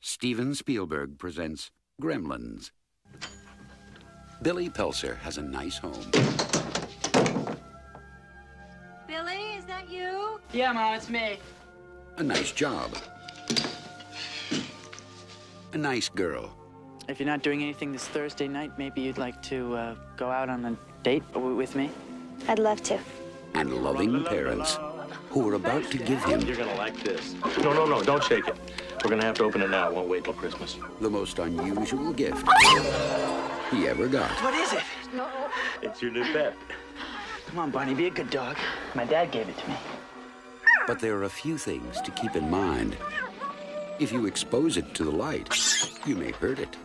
Steven Spielberg presents Gremlins. Billy Peltzer has a nice home. Billy, is that you? Yeah, Mom, it's me. A nice job. A nice girl. If you're not doing anything this Thursday night, maybe you'd like to uh, go out on a date with me? I'd love to. And loving parents who are about to give him You're gonna like this. No, no, no, don't shake it. We're gonna have to open it now. It won't wait till Christmas. the most unusual gift he ever got. What is it? No. It's your new pet. Come on, Barney, be a good dog. My dad gave it to me. But there are a few things to keep in mind. If you expose it to the light, you may hurt it.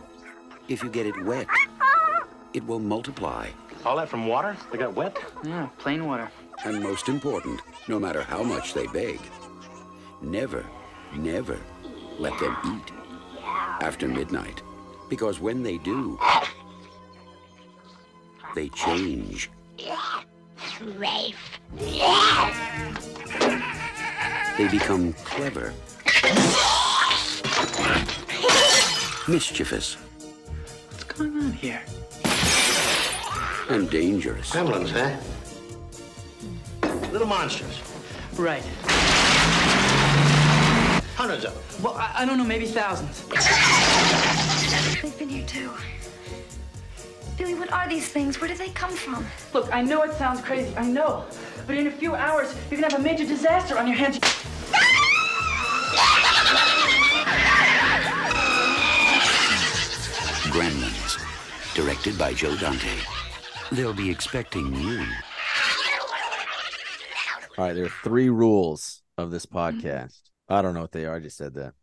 If you get it wet, it will multiply. All that from water? They got wet? Yeah, plain water. And most important, no matter how much they beg, never, never let them eat after midnight. Because when they do, they change. They become clever, mischievous, What's going on here? and dangerous. Gremlins, huh? Eh? Little monsters. Right. Hundreds of them. Well, I, I don't know, maybe thousands. They've been here too. Billy, what are these things? Where do they come from? Look, I know it sounds crazy, I know. But in a few hours, you're gonna have a major disaster on your hands. Gremlins, directed by Joe Dante. They'll be expecting you. All right, there are three rules of this mm-hmm. podcast. I don't know what they are. I just said that.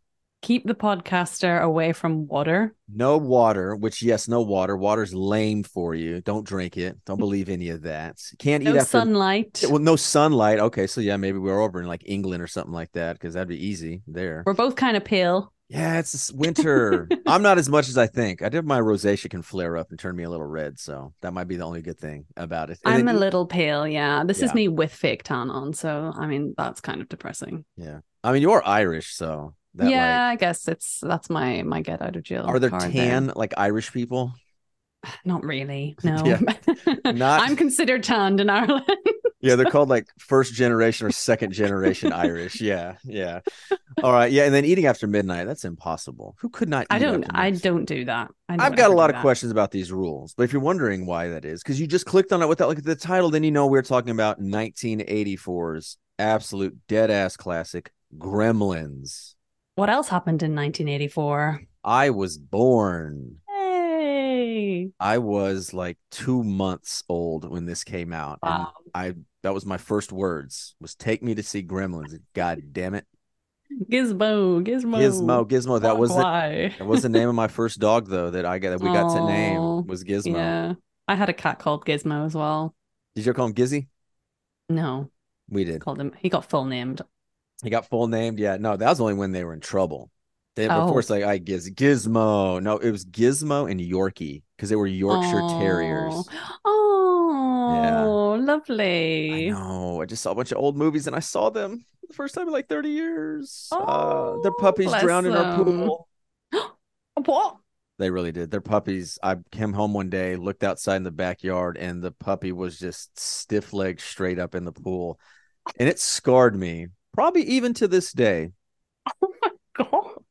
keep the podcaster away from water. No water, which yes, no water. Water's lame for you. Don't drink it. Don't believe any of that. Can't No eat after sunlight. Well, no sunlight. Okay, so yeah, maybe we're over in like England or something like that because that'd be easy there. We're both kind of pale. Yeah, it's this winter. I'm not as much as I think. I did my rosacea can flare up and turn me a little red, so that might be the only good thing about it. And I'm then- a little pale. Yeah, this Yeah. is me with fake tan on. So I mean, that's kind of depressing. Yeah, I mean you're Irish, so that yeah, I guess it's that's my my get out of jail. are there tan like Irish people? Not really. No. Yeah. Not- I'm considered tanned in Ireland. Yeah, they're called like first generation or second generation Irish. Yeah, yeah. All right, yeah, and then eating after midnight, that's impossible. Who could not eat I don't. I don't do that. I I've got a lot of that. questions about these rules, but if you're wondering why that is, because you just clicked on it without looking at the title, then you know we're talking about 1984's absolute dead ass classic, Gremlins. What else happened in 1984? I was born. I was like two months old when this came out. and Wow. I that was my first words was take me to see Gremlins. God damn it. Gizmo. Gizmo. Gizmo, Gizmo. That was the, that was the name of my first dog though that I got that we got to name was Gizmo. Yeah. I had a cat called Gizmo as well. Did you call him Gizzy? No, We did. called him. He got full named. He got full named. Yeah, no, that was only when they were in trouble. They, Oh. Before it's like I Giz Gizmo. No, it was Gizmo and Yorkie because they were Yorkshire Terriers. Oh, I lovely. know. I just saw a bunch of old movies and I saw them the first time in like 30 years. uh, their Oh, puppies drowned in our them. pool. What? They really did. Their puppies. I came home one day, looked outside in the backyard, and the puppy was just stiff legged straight up in the pool. And it scarred me, probably even to this day. Oh my god.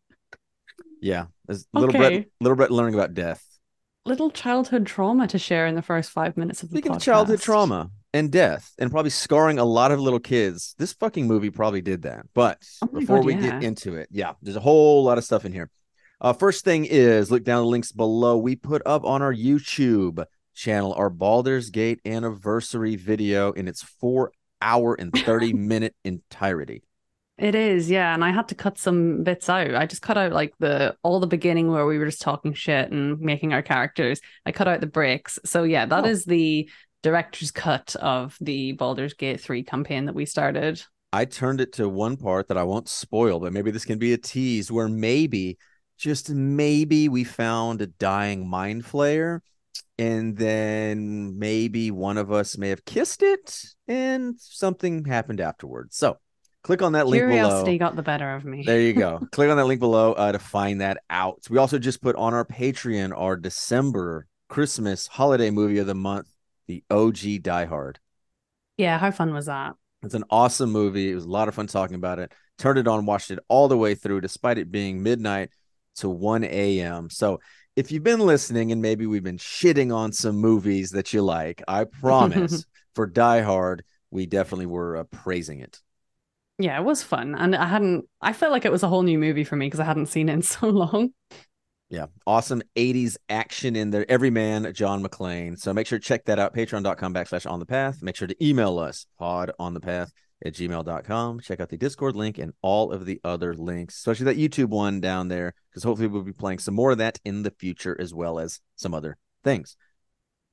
Yeah. There's little Brett Okay. little Brett learning about death. Little childhood trauma to share in the first five minutes of the Speaking podcast. of childhood trauma and death, and probably scarring a lot of little kids, this fucking movie probably did that. But Oh before God, we yeah. get into it, yeah, there's a whole lot of stuff in here. Uh, first thing is look down the links below. We put up on our YouTube channel our Baldur's Gate anniversary video in its four hour and 30 minute entirety. It is, yeah. And I had to cut some bits out. I just cut out like the all the beginning where we were just talking shit and making our characters. I cut out the breaks. So yeah, that oh. is Oh. the director's cut of the Baldur's Gate 3 campaign that we started. I turned it to one part that I won't spoil, but maybe this can be a tease where maybe, just maybe, we found a dying mind flayer, and then maybe one of us may have kissed it, and something happened afterwards. So click on that link Curiosity below. got the better of me. There you go. click on that link below uh, to find that out. We also just put on our Patreon our December Christmas holiday movie of the month, the OG Die Hard. Yeah, how fun was that? It's an awesome movie. It was a lot of fun talking about it. Turned it on, watched it all the way through, despite it being midnight to 1 a.m. So if you've been listening and maybe we've been shitting on some movies that you like, I promise for Die Hard, we definitely were uh, praising it. Yeah, it was fun. And I hadn't, I felt like it was a whole new movie for me because I hadn't seen it in so long. Yeah, awesome 80s action in there. Every man, John McClane. So make sure to check that out. Patreon.com backslash on the path. Make sure to email us pod on the path at gmail.com. Check out the Discord link and all of the other links, especially that YouTube one down there, because hopefully we'll be playing some more of that in the future as well as some other things.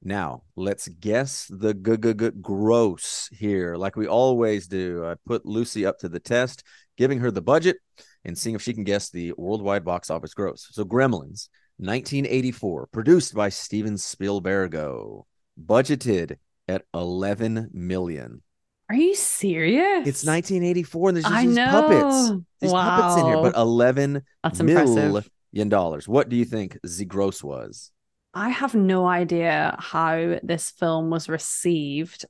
Now, let's guess the g g g gross here, like we always do. I put Lucy up to the test, giving her the budget and seeing if she can guess the worldwide box office gross. So, Gremlins, 1984, produced by Steven Spielbergo, budgeted at 11 million. Are you serious? It's 1984, and there's just these puppets, these puppets in here, but 11 That's impressive. million dollars. What do you think the gross was? I have no idea how this film was received.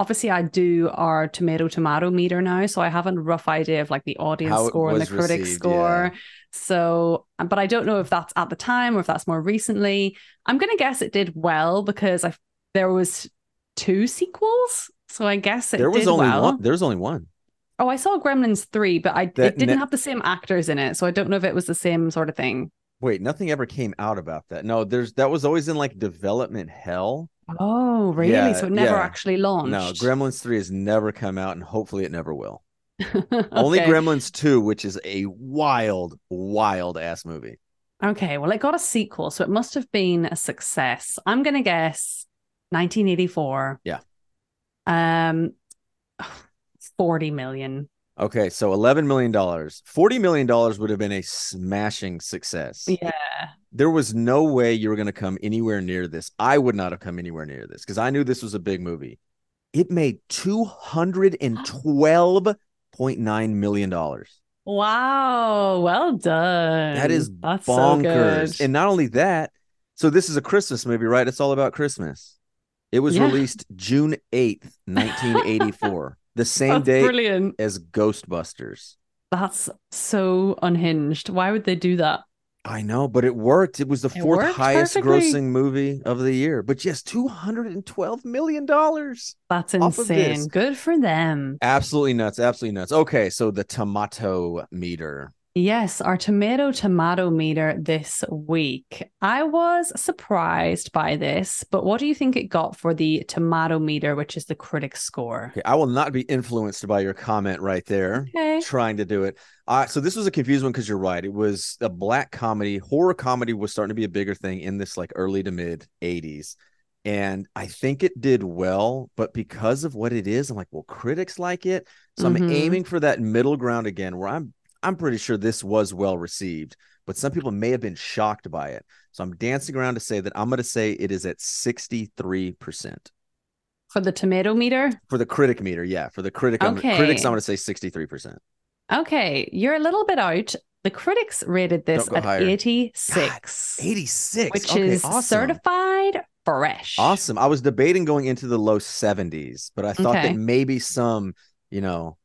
Obviously, I do our tomato tomato meter now, so I have a rough idea of like the audience How score and the critic received, score. yeah. So, um, but I don't know if that's at the time or if that's more recently. I'm gonna guess it did well because I there was two sequels, so I guess it there was did only well. one. There was only one. Oh, I saw Gremlins three, but I That it didn't ne- have the same actors in it, so I don't know if it was the same sort of thing. Wait, nothing ever came out about that. No, there's that was always in like development hell. Oh, really? Yeah, so it never yeah. actually launched. No, Gremlins 3 has never come out and hopefully it never will. Only Gremlins 2, which is a wild, wild ass movie. Okay, well, it got a sequel, so it must have been a success. I'm gonna guess 1984. Yeah. Um, 40 million. Okay, so $11 million. $40 million would have been a smashing success. Yeah. There was no way you were going to come anywhere near this. I would not have come anywhere near this because I knew this was a big movie. It made $212.9 million. Wow. Well done. That is That's bonkers. good. and not only that, so this is a Christmas movie, right? It's all about Christmas. It was Yeah. released June 8th, 1984, the same That's day brilliant. as Ghostbusters. That's so unhinged. Why would they do that? I know, but it worked. It was the It fourth highest perfectly. grossing movie of the year. But yes, $212 million. That's of insane. Good for them. Absolutely nuts. Absolutely nuts. Okay, so the tomato meter. Yes, our tomato tomato meter this week. I was surprised by this, but what do you think it got for the tomato meter, which is the critic score? Okay, I will not be influenced by your comment right there. Okay. trying to do it. Uh, so this was a confused one because you're right. It was a black comedy. Horror comedy was starting to be a bigger thing in this like early to mid 80s. And I think it did well, but because of what it is, I'm like, well, critics like it. So Mhm. I'm aiming for that middle ground again where I'm I'm pretty sure this was well received, but some people may have been shocked by it. So I'm dancing around to say that I'm going to say it is at 63%. For the tomato meter? For the critic meter, yeah. For the critic, I'm, critics, I'm going to say 63%. Okay, you're a little bit out. The critics rated this at higher. 86, 86. which okay, is awesome. certified fresh. Awesome. I was debating going into the low 70s, but I thought Okay. that maybe some, you know,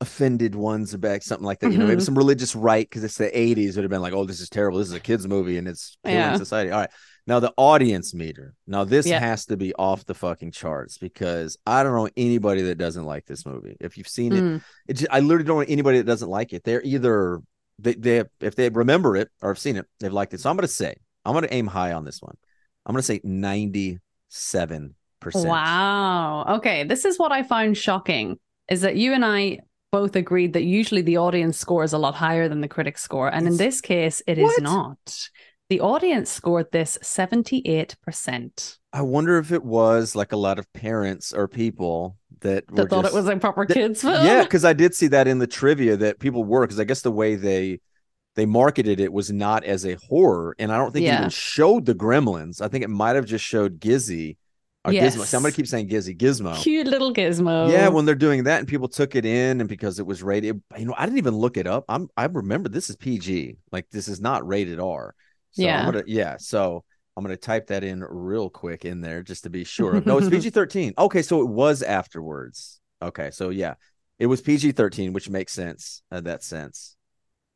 offended ones are back, something like that. You know, maybe Mhm. some religious right because it's the 80s would have been like, oh, this is terrible. This is a kids' movie and it's killing Yeah. society. All right. Now the audience meter. Now this Yeah. has to be off the fucking charts because I don't know anybody that doesn't like this movie. If you've seen it, Mm. it just, I literally don't know anybody that doesn't like it. They're either they they if they remember it or have seen it, they've liked it. So I'm gonna say I'm gonna aim high on this one. I'm gonna say 97 percent. Wow. Okay, this is what I found shocking is that you and I both agreed that usually the audience score is a lot higher than the critic score, and in this case, it is What? not. The audience scored this 78%. I wonder if it was like a lot of parents or people that were That thought just- it was a proper that- kids film. Yeah, because I did see that in the trivia that people were because I guess the way they they marketed it was not as a horror, and I don't think it even showed the Gremlins. I think it might have just showed Gizzy, Or Yes. Gizmo. Somebody keeps saying Gizzy. Gizmo. Cute little gizmo. Yeah, when they're doing that and people took it in and because it was rated, you know, I didn't even look it up. I'm I remember this is PG. Like this is not rated R. So Yeah. I'm gonna yeah, so I'm gonna type that in real quick in there just to be sure. No, it's PG 13. Okay, so it was afterwards. Okay, so yeah, it was PG 13, which makes sense in that sense.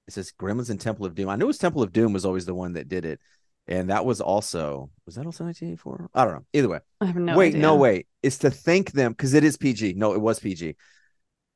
It says Gremlins and Temple of Doom. I knew it was Temple of Doom was always the one that did it. And that was also was that also 1984? I don't know. Either way. I have no wait, idea. no, wait. It's to thank them because it is PG. No, it was PG.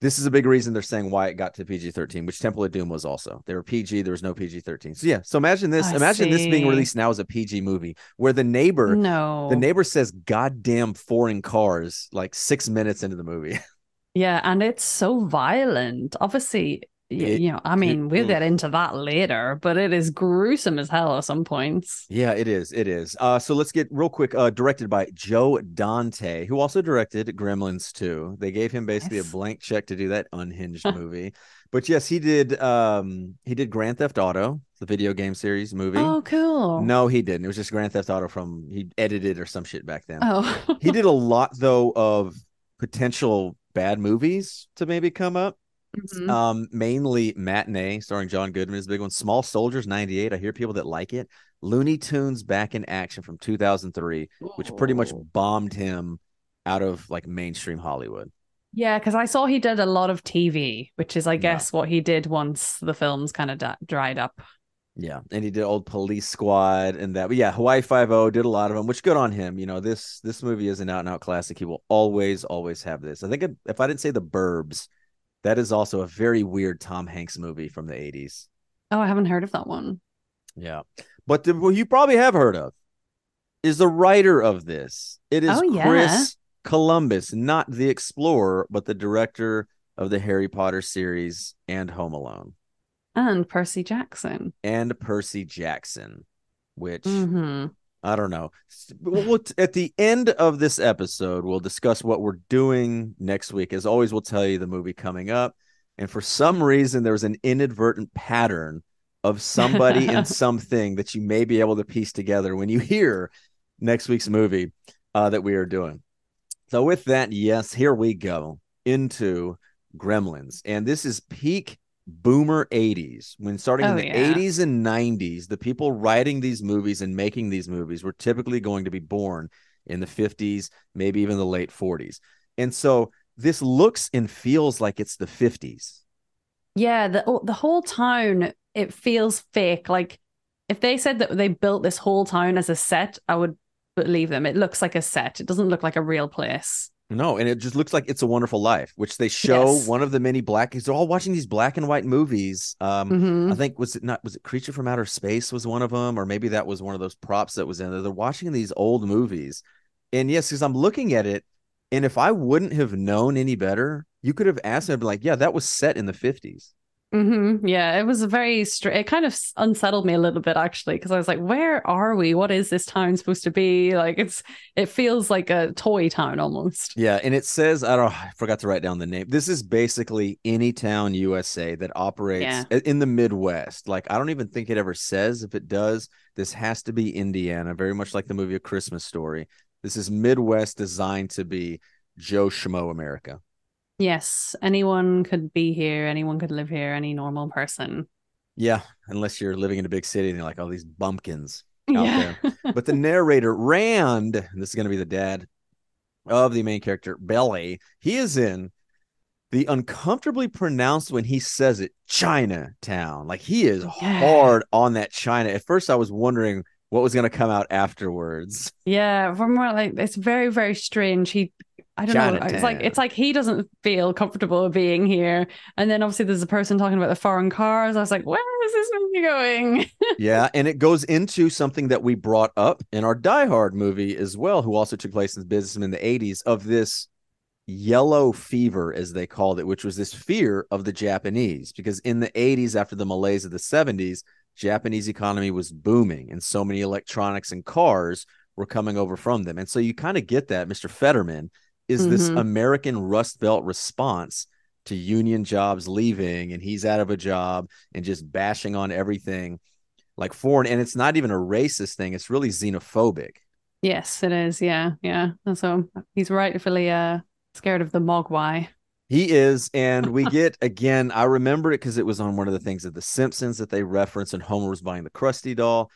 This is a big reason they're saying why it got to PG 13, which Temple of Doom was also. They were PG, there was no PG 13. So, yeah. So, imagine this. I imagine this being released now as a PG movie where the neighbor, No. the neighbor says goddamn foreign cars like six minutes into the movie. Yeah, and it's so violent. Obviously, you know, I mean, we'll mm. get into that later, but it is gruesome as hell at some points. yeah, it is. It is. Uh, so, let's get real quick. Uh, directed by Joe Dante, who also directed Gremlins 2. They gave him basically Yes. a blank check to do that unhinged movie. But yes, he did um he did Grand Theft Auto, the video game series movie. Oh, cool. No, he didn't. It was just Grand Theft Auto from he edited or some shit back then. Oh, He did a lot though of potential bad movies to maybe come up. Mhm. Um, mainly Matinee, starring John Goodman is a big one. Small Soldiers '98. I hear people that like it. Looney Tunes Back in Action from 2003, which pretty much bombed him out of like mainstream Hollywood. Yeah, because I saw he did a lot of TV, which is, I Yeah. guess, what he did once the films kind of da- dried up. Yeah, and he did old Police Squad and that. But yeah, Hawaii Five O did a lot of them, which good on him. You know this this movie is an out and out classic. He will always always have this. I think if I didn't say The Burbs, that is also a very weird Tom Hanks movie from the eighties. Oh, I haven't heard of that one. Yeah, but the, well, you probably have heard of is the writer of this. It is Oh, yeah. Chris Columbus, not the explorer, but the director of the Harry Potter series and Home Alone And Percy Jackson. and Percy Jackson, which. hmm I don't know. We'll, at the end of this episode, we'll discuss what we're doing next week. As always, we'll tell you the movie coming up. And for some reason, there was an inadvertent pattern of somebody and something that you may be able to piece together when you hear next week's movie uh, that we are doing. So, with that, yes, here we go into Gremlins. And this is peak boomer 80s when starting in Oh, the yeah. 80s and 90s the people writing these movies and making these movies were typically going to be born in the 50s maybe even the late 40s and so this looks and feels like it's the 50s Yeah, the oh, the whole town it feels fake. Like if they said that they built this whole town as a set, I would believe them. It looks like a set. It doesn't look like a real place. No and it just looks like it's a wonderful life which they show Yes. one of the many black they're all watching these black and white movies um Mhm. I think was it not was it Creature from Outer Space was one of them, or maybe that was one of those props that was in there. They're watching these old movies, and yes, because I'm looking at it, and if I wouldn't have known any better, you could have asked me, I'd be like, yeah, that was set in the 50s. Hmm Yeah, it was a very str- it kind of unsettled me a little bit actually because I was like, where are we? What is this town supposed to be? Like it's it feels like a toy town almost. Yeah, and it says I don't I forgot to write down the name. This is basically any town USA that operates Yeah. in the Midwest. Like I don't even think it ever says if it does. This has to be Indiana, very much like the movie A Christmas Story. This is Midwest designed to be Joe Schmo America. Yes, anyone could be here. Anyone could live here. Any normal person. Yeah, unless you're living in a big city and you're like all these bumpkins out Yeah. there. But the narrator, Rand, this is going to be the dad of the main character, Belly, he is in the uncomfortably pronounced when he says it, Chinatown. Like he is Yeah. hard on that China. At first, I was wondering what was going to come out afterwards. Yeah, from where like it's very very strange. He, I don't know. It's like it's like he doesn't feel comfortable being here, and then obviously there's a person talking about the foreign cars. I was like, where is this movie going? yeah, and it goes into something that we brought up in our Die Hard movie as well, who also took place in the business in the 80s of this yellow fever, as they called it, which was this fear of the Japanese. Because in the 80s, after the malaise of the 70s, Japanese economy was booming, and so many electronics and cars were coming over from them. And so you kind of get that. Mr. Futterman is this Mhm. American Rust Belt response to union jobs leaving, and he's out of a job and just bashing on everything like foreign. And it's not even a racist thing, it's really xenophobic. Yes, it is. Yeah, yeah. And so he's rightfully uh scared of the Mogwai. He is, and we get again. I remember it because it was on one of the things of The Simpsons that they reference, and Homer was buying the Krusty doll.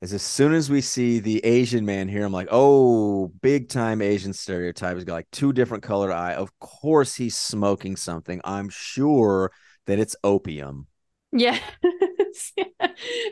Is as soon as we see the Asian man here, I'm like, oh, big time Asian stereotype. He's got like two different colored eye. Of course, he's smoking something. I'm sure that it's opium. Yeah.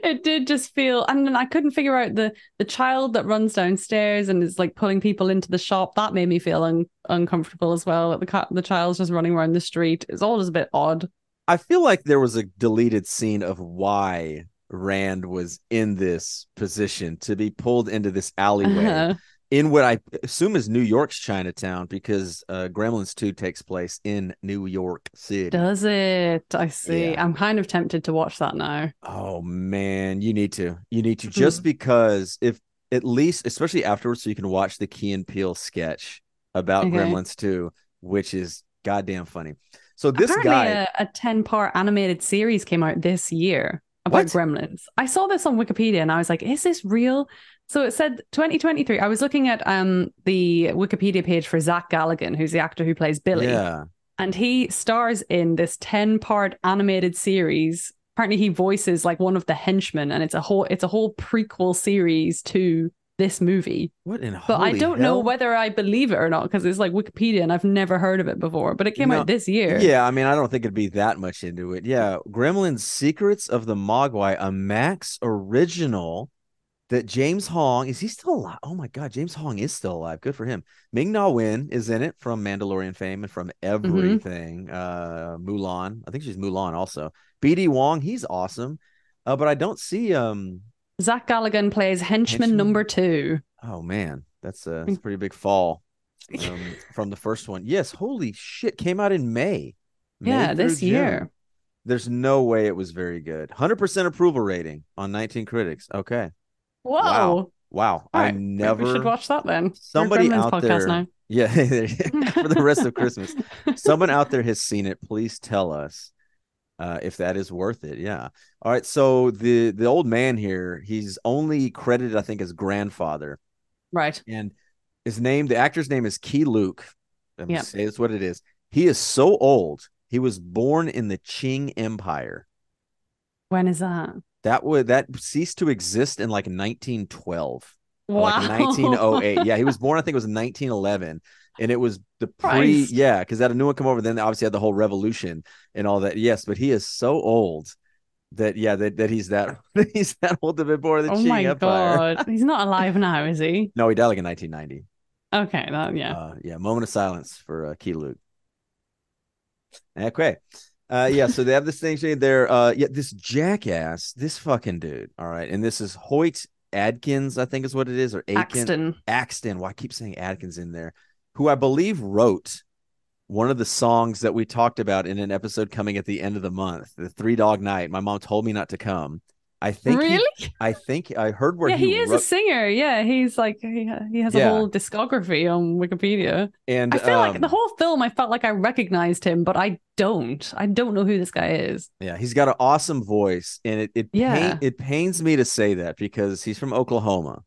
it did just feel and then I couldn't figure out the the child that runs downstairs and is like pulling people into the shop. That made me feel un- uncomfortable as well. The cat the child's just running around the street. It's all just a bit odd. I feel like there was a deleted scene of why Rand was in this position to be pulled into this alleyway Uh-huh. in what I assume is New York's Chinatown because uh, Gremlins 2 takes place in New York City. Does it? I see. Yeah. I'm kind of tempted to watch that now. Oh man, you need to. You need to Hmm. just because if at least, especially afterwards, so you can watch the Key and Peele sketch about Okay. Gremlins 2, which is goddamn funny. So this Apparently guy, a, a 10 part animated series came out this year about What? gremlins. I saw this on Wikipedia and I was like, is this real? So it said 2023. I was looking at um the Wikipedia page for Zach Galligan, who's the actor who plays Billy. yeah, And he stars in this 10 part animated series. Apparently he voices like one of the henchmen and it's a whole it's a whole prequel series to this movie. what in But I don't know whether I believe it or not because it's like Wikipedia and I've never heard of it before. But it came No, out this year. Yeah, I mean, I don't think it'd be that much into it. Yeah, Gremlins: Secrets of the Mogwai, a Max original that James Hong is he still alive? Oh my God, James Hong is still alive. Good for him. Ming Na Wen is in it from Mandalorian fame and from everything. Uh, Mulan, I think she's Mulan also. BD Wong, he's awesome. Uh, but I don't see um. Zach Galligan plays henchman, Henchman? number two. Oh man, that's a, that's a pretty big fall um, from the first one. Yes, holy shit, came out in May. May Yeah, this June. year. There's no way it was very good. 100% approval rating on 19 critics. Okay. Whoa. Wow. Wow. All I right, never We should watch that then. Somebody out podcast there- now. Yeah, for the rest of Christmas. Someone out there has seen it. Please tell us uh, if that is worth it. Yeah. All right. So the the old man here, he's only credited, I think, as grandfather, Right. and his name, the actor's name is Key Luke. Let me Yep. say that's what it is. He is so old. He was born in the Qing Empire. When is that? That would that ceased to exist in like 1912. Wow. Like 1908. yeah, he was born, I think it was 1911. And it was the pre, Christ. yeah, because that a new one come over. Then they obviously had the whole revolution and all that. Yes, but he is so old that yeah, that, that he's that he's that old to be born the oh Qing my Empire. god. He's not alive now, is he? No, he died like in 1990. Okay, that yeah. Uh, yeah, moment of silence for uh, Key Luke. Okay. Uh, yeah, so they have this thing saying there. Uh, yeah, this jackass, this fucking dude. All right, and this is Hoyt Adkins, I think is what it is, or Aiken. Axton. Axton. Well, I keep saying Adkins in there, who I believe wrote one of the songs that we talked about in an episode coming at the end of the month, the Three Dog Night. My mom told me not to come. I think. he- Really? I think I heard where he. yeah, he, is wrote, a singer. Yeah, he's like he, he has a Yeah. whole discography on Wikipedia. and I feel like um, the whole film I felt like I recognized him, but I don't. I don't know who this guy is. Yeah, he's got an awesome voice, and it it Yeah. pain, it pains me to say that because he's from Oklahoma,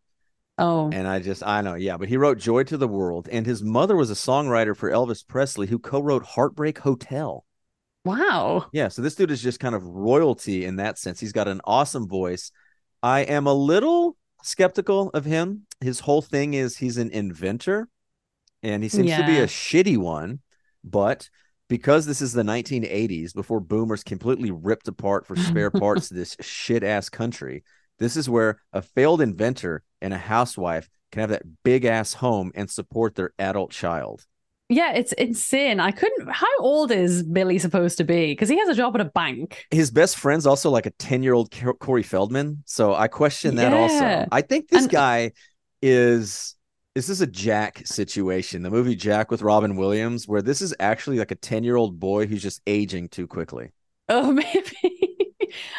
Oh, and I just I know, yeah, but he wrote "Joy to the World," and his mother was a songwriter for Elvis Presley, who co-wrote "Heartbreak Hotel." wow. Yeah, so this dude is just kind of royalty in that sense. He's got an awesome voice. I am a little skeptical of him. His whole thing is he's an inventor, and he seems to be a shitty one, but. Because this is the 1980s, before boomers completely ripped apart for spare parts this shit ass country, this is where a failed inventor and a housewife can have that big ass home and support their adult child. Yeah, it's insane. I couldn't. How old is Billy supposed to be? Because he has a job at a bank. His best friend's also like a 10 year old Corey Feldman. So I question that Yeah. also. I think this And- guy is. Is this a Jack situation? The movie Jack with Robin Williams, where this is actually like a 10 year old boy who's just aging too quickly. Oh, maybe.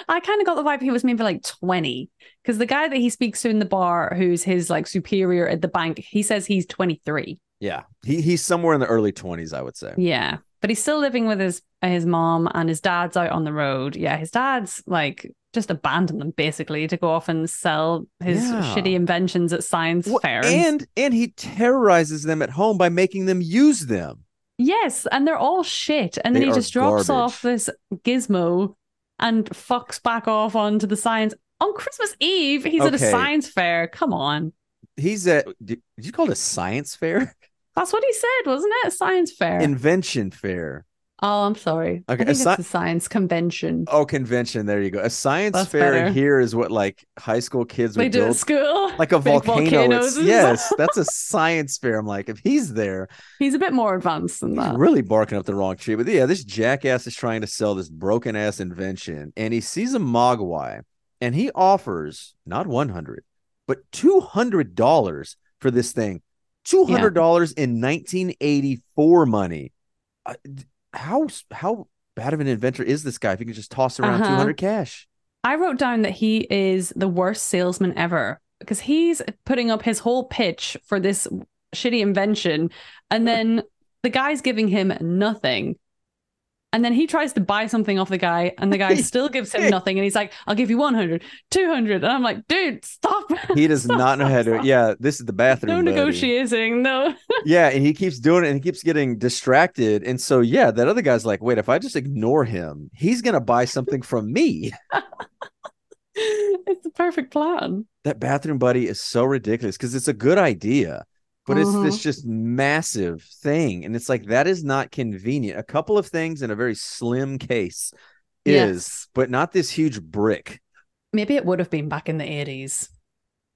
I kind of got the vibe he was maybe like 20. Because the guy that he speaks to in the bar, who's his like superior at the bank, he says he's 23. Yeah. He, he's somewhere in the early 20s, I would say. Yeah. But he's still living with his his mom and his dad's out on the road. Yeah, his dad's like just abandon them basically to go off and sell his Yeah. shitty inventions at science Well, fairs. and and he terrorizes them at home by making them use them. yes, and they're all shit. And then he just drops garbage. off this gizmo and fucks back off onto the science on Christmas Eve. He's at a science fair. Come on. He's at did, did you call it a science fair? That's what he said, wasn't it? Science fair. Invention fair. Oh, I'm sorry. Okay, I think a sci- a science convention. Oh, convention. There you go. A science That's fair better. here is what like high school kids they would do at school. Like a Big volcano. yes, that's a science fair. I'm like, if he's there, He's a bit more advanced than he's that. really barking up the wrong tree. But yeah, this jackass is trying to sell this broken ass invention, and he sees a mogwai, and he offers not 100, but 200 dollars for this thing. 200 dollars in 1984 money. Uh, how how bad of an inventor is this guy? If he can just toss around Uh-huh. 200 cash. I wrote down that he is the worst salesman ever because he's putting up his whole pitch for this shitty invention, and then the guy's giving him nothing. And then he tries to buy something off the guy, and the guy still gives him nothing. And he's like, I'll give you 100, 200. And I'm like, dude, stop. He does Stop, not know how to. Yeah, this is the bathroom. No buddy. negotiating. No. Yeah, and he keeps doing it and he keeps getting distracted. And so, yeah, that other guy's like, wait, if I just ignore him, he's going to buy something from me. it's the perfect plan. That bathroom buddy is so ridiculous because it's a good idea, but it's Mhm. this just massive thing. And it's like, that is not convenient. A couple of things in a very slim case is, Yes. but not this huge brick. Maybe it would have been back in the 80s.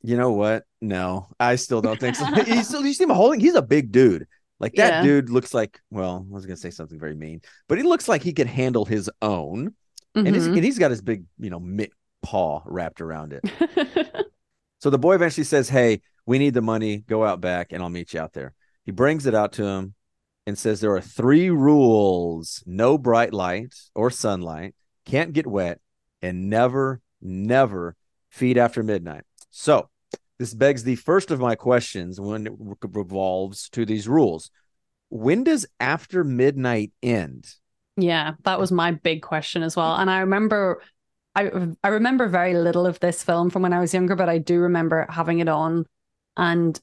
You know what? No, I still don't think so. he's still, you see him holding, he's a big dude. Like that Yeah. dude looks like, well, I was going to say something very mean, but he looks like he could handle his own. and, he's, and he's got his big, you know, mitt paw wrapped around it. So the boy eventually says, "Hey, we need the money. Go out back, and I'll meet you out there." He brings it out to him and says, "There are three rules: no bright light or sunlight, can't get wet, and never, never feed after midnight." So this begs the first of my questions when it revolves to these rules. When does after midnight end? Yeah, that was my big question as well. And I remember I I remember very little of this film from when I was younger, but I do remember having it on and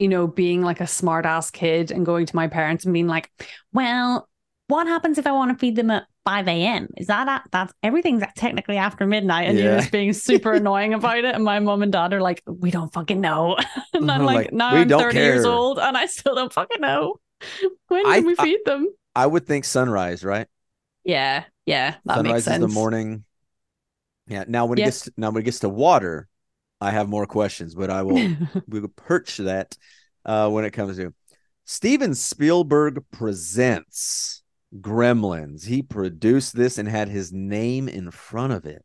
you know, being like a smart ass kid and going to my parents and being like, Well, what happens if I want to feed them at 5 a.m.? Is that at, that's everything's technically after midnight? And Yeah. you're just being super annoying about it. And my mom and dad are like, We don't fucking know. and I'm uh-huh, like, Like, now I'm don't 30 years old and I still don't fucking know. When I- can we feed them? I would think sunrise, right? Yeah, yeah, that sunrise makes sense. is the morning. Yeah. Now when it gets now when it gets to water, I have more questions, but I will we will perch that uh, when it comes to Steven Spielberg presents Gremlins. He produced this and had his name in front of it.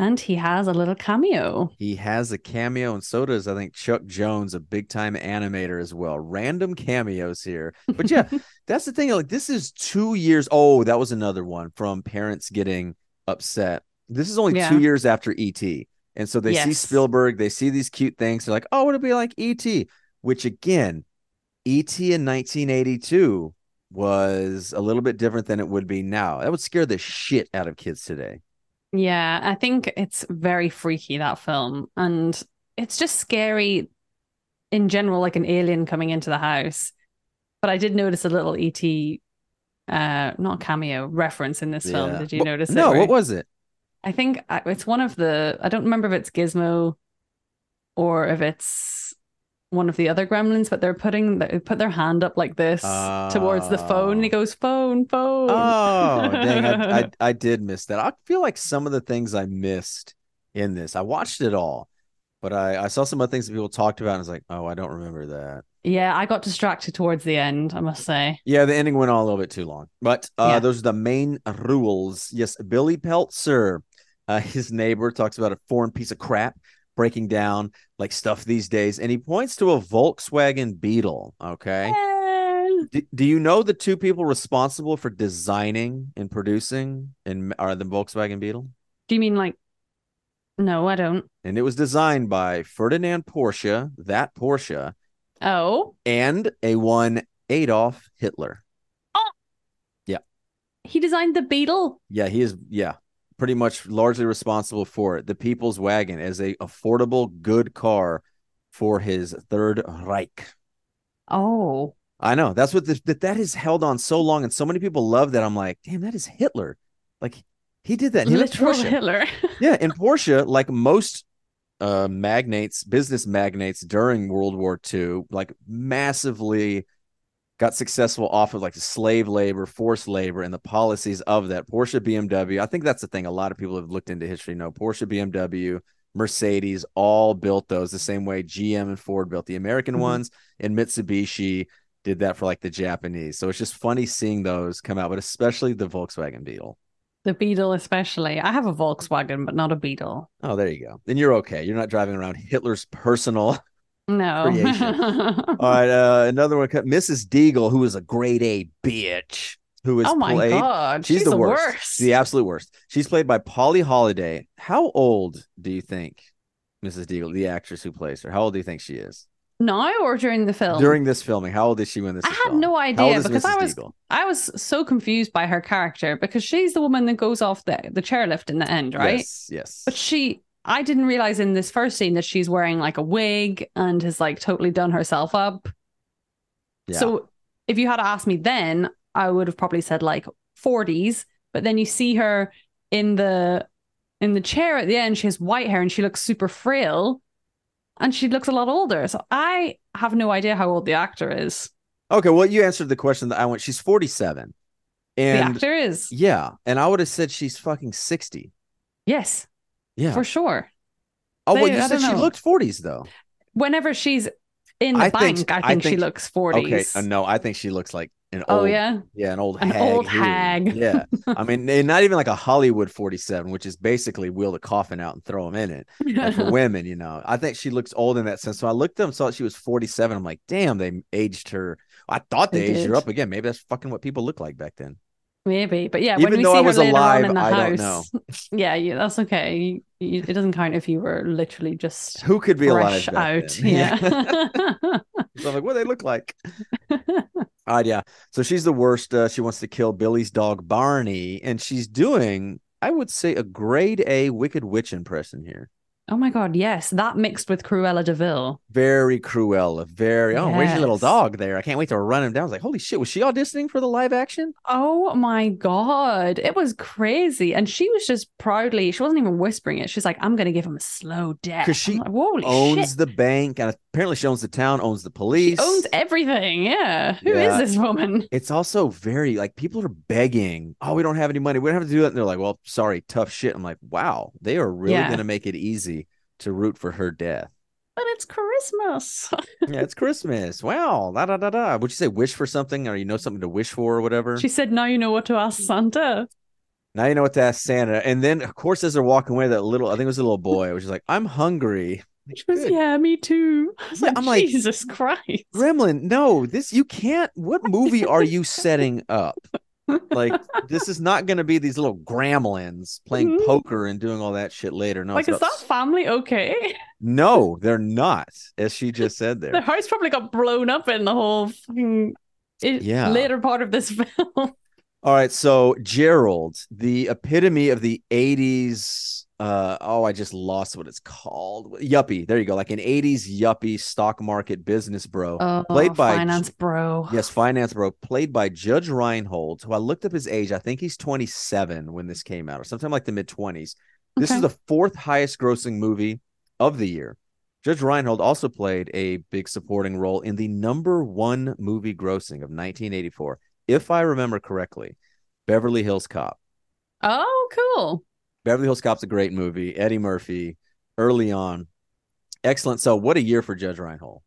and he has a little cameo. He has a cameo, and so does I think Chuck Jones, a big time animator as well. Random cameos here, but yeah, that's the thing. Like this is two years. Oh, that was another one from parents getting upset. This is only Yeah. two years after ET, and so they see Spielberg. They see these cute things. They're like, "Oh, would it be like ET?" Which again, ET in 1982 was a little bit different than it would be now. That would scare the shit out of kids today. Yeah, I think it's very freaky that film, and it's just scary in general, like an alien coming into the house. But I did notice a little ET, uh, not cameo reference in this film. Did you Wha- notice it? No, where- what was it? I think uh, it's one of the. I don't remember if it's Gizmo or if it's one of the other gremlins, but they're putting they put their hand up like this towards the phone, and he Oh. goes phone phone. Oh, dang. I, I, I did miss that. I feel like some of the things I missed in this, I watched it all, but I, I saw some of the things that people talked about and I was like, oh, I don't remember that. yeah, I got distracted towards the end. I must say. Yeah, the ending went on a little bit too long, but uh, Yeah. those are the main rules. Yes, Billy Peltzer, uh, his neighbor, talks about a foreign piece of crap breaking down like stuff these days, and he points to a Volkswagen Beetle. Okay. Do, do you know the two people responsible for designing and producing and are the Volkswagen Beetle? Do you mean like? No, I don't. And it was designed by Ferdinand Porsche, that Porsche, Oh, and a one Adolf Hitler. Oh. Yeah. He designed the Beetle. Yeah, he is. Yeah, pretty much largely responsible for it. The People's Wagon as a affordable, good car for his Third Reich. Oh, I know that's what this, that that has held on so long, and so many people love that. I'm like, damn, that is Hitler. Like he did that. And literal Porsche. Hitler. yeah, and Porsche, like most uh magnates, business magnates during World War II, like massively got successful off of like the slave labor, forced labor, and the policies of that. Porsche, BMW. I think that's the thing. A lot of people have looked into history. know Porsche, BMW, Mercedes all built those the same way GM and Ford built the American Mhm. ones, and Mitsubishi did that for like the Japanese. So it's just funny seeing those come out, but especially the Volkswagen Beetle. The Beetle, especially. I have a Volkswagen, but not a Beetle. Oh, there you go. Then you're okay. You're not driving around Hitler's personal. No. All right, uh, another one. Mrs. Deagle, who is a grade A bitch, who is oh my played. god, She's, she's, the, worst. She's the absolute worst. She's played by Polly Holliday. How old do you think Mrs. Deagle, the actress who plays her, how old do you think she is Now or during the film? during this filming? How old is she when this? I had filmed? no idea because I was Deagle? I was so confused by her character because she's the woman that goes off the, the chairlift in the end, right? Yes, yes. But she I didn't realize in this first scene that she's wearing like a wig and has like totally done herself up. Yeah. So if you had asked me then, I would have probably said like 40s, but then you see her in the in the chair at the end, she has white hair and she looks super frail and she looks a lot older. So I have no idea how old the actor is. okay, well, you answered the question that I went. She's 47, And the actor is. yeah, and I would have said she's fucking 60. Yes, Yeah. for sure. oh well, you I said she know. looked 40s though. Whenever she's in the I think- bank, I, I think she looks 40s. Okay, uh, no, I think she looks like an Oh old, yeah. yeah, an old An hag. old hag. Yeah, I mean, not even like a Hollywood 47, which is basically wheel the coffin out and throw him in it. For women, you know, I think she looks old in that sense. So I looked and saw she was 47. I'm like, damn, they aged her. I thought they, They aged her up again. Maybe that's fucking what people look like back then. Maybe, but yeah, Even when we though see I her was later alive, on in the I don't house, yeah, yeah, that's okay. You- you- it doesn't count if you were literally just Who could be alive? out. then? Yeah. so I'm like, what do they look like? Right, yeah. So she's the worst. Uh, she wants to kill Billy's dog Barney, and she's doing, I would say, a grade A Wicked Witch impression here. Oh my god, yes, that mixed with Cruella de Vil. Very Cruella. Very. Oh, where's your little dog there? I can't wait to run him down. I was like, holy shit, was she auditioning for the live action? Oh my god, it was crazy, and she was just proudly. She wasn't even whispering it. She's like, "I'm gonna give him a slow death." 'Cause she like, owns shit. the bank, and apparently she owns the town, owns the She police. owns everything. Yeah. Who is Yeah. this woman? it's also very like people are begging, oh, we don't have any money. We don't have to do that. And they're like, well, sorry, tough shit. I'm like, wow, they are really Yeah. going to make it easy to root for her death. But it's Christmas. Yeah, it's Christmas. Wow. Da, da, da, da. Would you say wish for something or you know something to wish for or whatever? she said, "Now you know what to ask Santa." now you know what to ask Santa. And then, of course, as they're walking away, that little, I think it was a little boy, was just like, I'm hungry. She goes, Good. "Yeah, me too." I was Yeah, like, I'm like, Jesus Christ. Gremlin, no, this, you can't. What movie are you setting up? Like, this is not going to be these little gremlins playing Mhm. poker and doing all that shit later. No, like, is about that family okay? No, they're not, as she just said there, The house probably got blown up in the whole fucking Yeah. later part of this film. All right, so Gerald, the epitome of the 80s uh oh, I just lost what it's called. Yuppie. There you go. Like an 80s yuppie stock market business bro. Oh, Played by- finance bro. Yes, finance bro, played by Judge Reinhold, who I looked up his age. I think he's 27 when this came out, or sometime like the mid 20s. This is the fourth highest grossing movie of the year. Judge Reinhold also played a big supporting role in the number one movie grossing of 1984, if I remember correctly, Beverly Hills Cop. Oh, cool. Beverly Hills Cop's a great movie. Eddie Murphy, early on. Excellent. So, what a year for Judge Reinhold.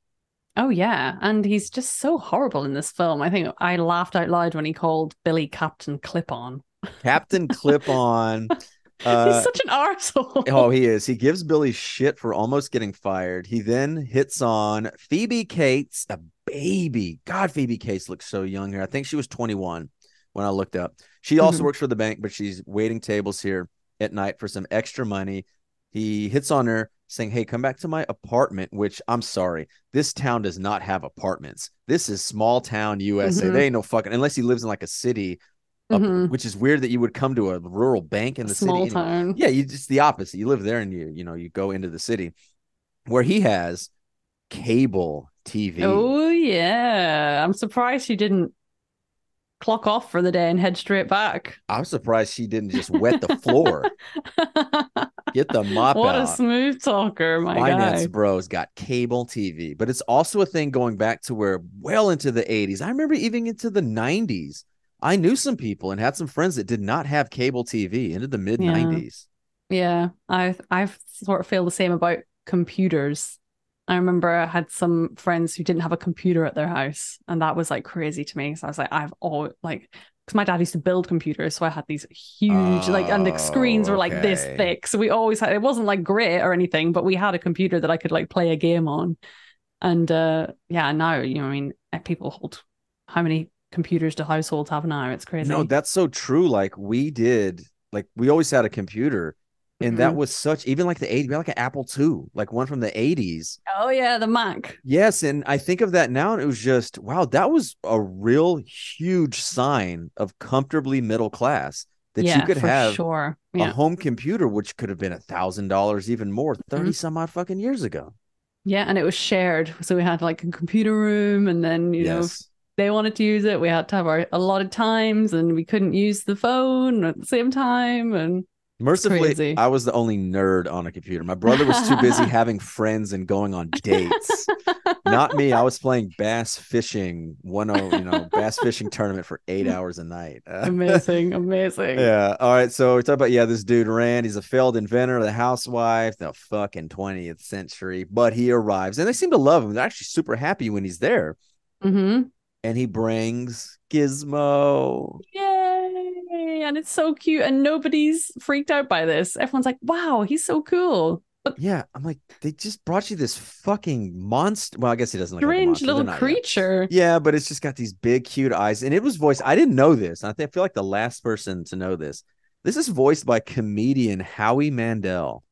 Oh yeah, and he's just so horrible in this film. I think I laughed out loud when he called Billy Captain Clip On. Captain Clip On. Uh, he's such an arsehole. Oh, he is. He gives Billy shit for almost getting fired. He then hits on Phoebe Cates, a baby. God, Phoebe Cates looks so young here. I think she was 21 when I looked up. She also Mhm. works for the bank, but she's waiting tables here at night for some extra money. He hits on her saying, Hey, come back to my apartment, which I'm sorry, this town does not have apartments. This is small town USA. Mhm. They ain't no fucking, unless he lives in like a city up- Mhm. which is weird that you would come to a rural bank in the Small city. anyway. Yeah, you just the opposite. You live there and you you know you go into the city where he has cable TV. Oh yeah. I'm surprised she didn't clock off for the day and head straight back. I'm surprised she didn't just wet the floor. Get the mop out. what out. a smooth talker, my Finance guy. Bros got cable TV, but it's also a thing going back to where well into the 80s. I remember even into the 90s. I knew some people and had some friends that did not have cable TV into the mid 90s. Yeah, I I sort of feel the same about computers. I remember I had some friends who didn't have a computer at their house, and that was like crazy to me. So I was like, I've all like, because my dad used to build computers, so I had these huge like, and the screens were like this thick. So we always had. It wasn't like great or anything, but we had a computer that I could like play a game on. And uh yeah, now you know, I mean, uh, people hold how many computers do households have now? It's crazy. No, that's so true. Like we did, like we always had a computer, and that Mhm. was such even like the 80s, we had like an Apple II, like one from the 80s. oh yeah, the Mac. Yes, and I think of that now, and it was just wow, that was a real huge sign of comfortably middle class that yeah, you could have sure. a home computer, which could have been a thousand dollars, even more, Mm-hmm. 30 some odd fucking years ago. Yeah, and it was shared. So we had like a computer room, and then you know if they wanted to use it, we had to have our allotted times, and we couldn't use the phone at the same time. And Mercifully, crazy. I was the only nerd on a computer. My brother was too busy having friends and going on dates. Not me. I was playing bass fishing, one you know, bass fishing tournament for eight hours a night. Amazing, amazing. Yeah. All right. So we talk about yeah, this dude Rand. He's a failed inventor, of the housewife, the fucking twentieth century. But he arrives, and they seem to love him. They're actually super happy when he's there, hmm and he brings Gizmo. Yay! And it's so cute, and nobody's freaked out by this. Everyone's like, "Wow, he's so cool." Yeah, I'm like, they just brought you this fucking monster. Well, I guess he doesn't look like a Strange monster. Little not yet. creature. Yeah, but it's just got these big, cute eyes, and it was voiced. I didn't know this. I feel like the last person to know this. This is voiced by comedian Howie Mandel.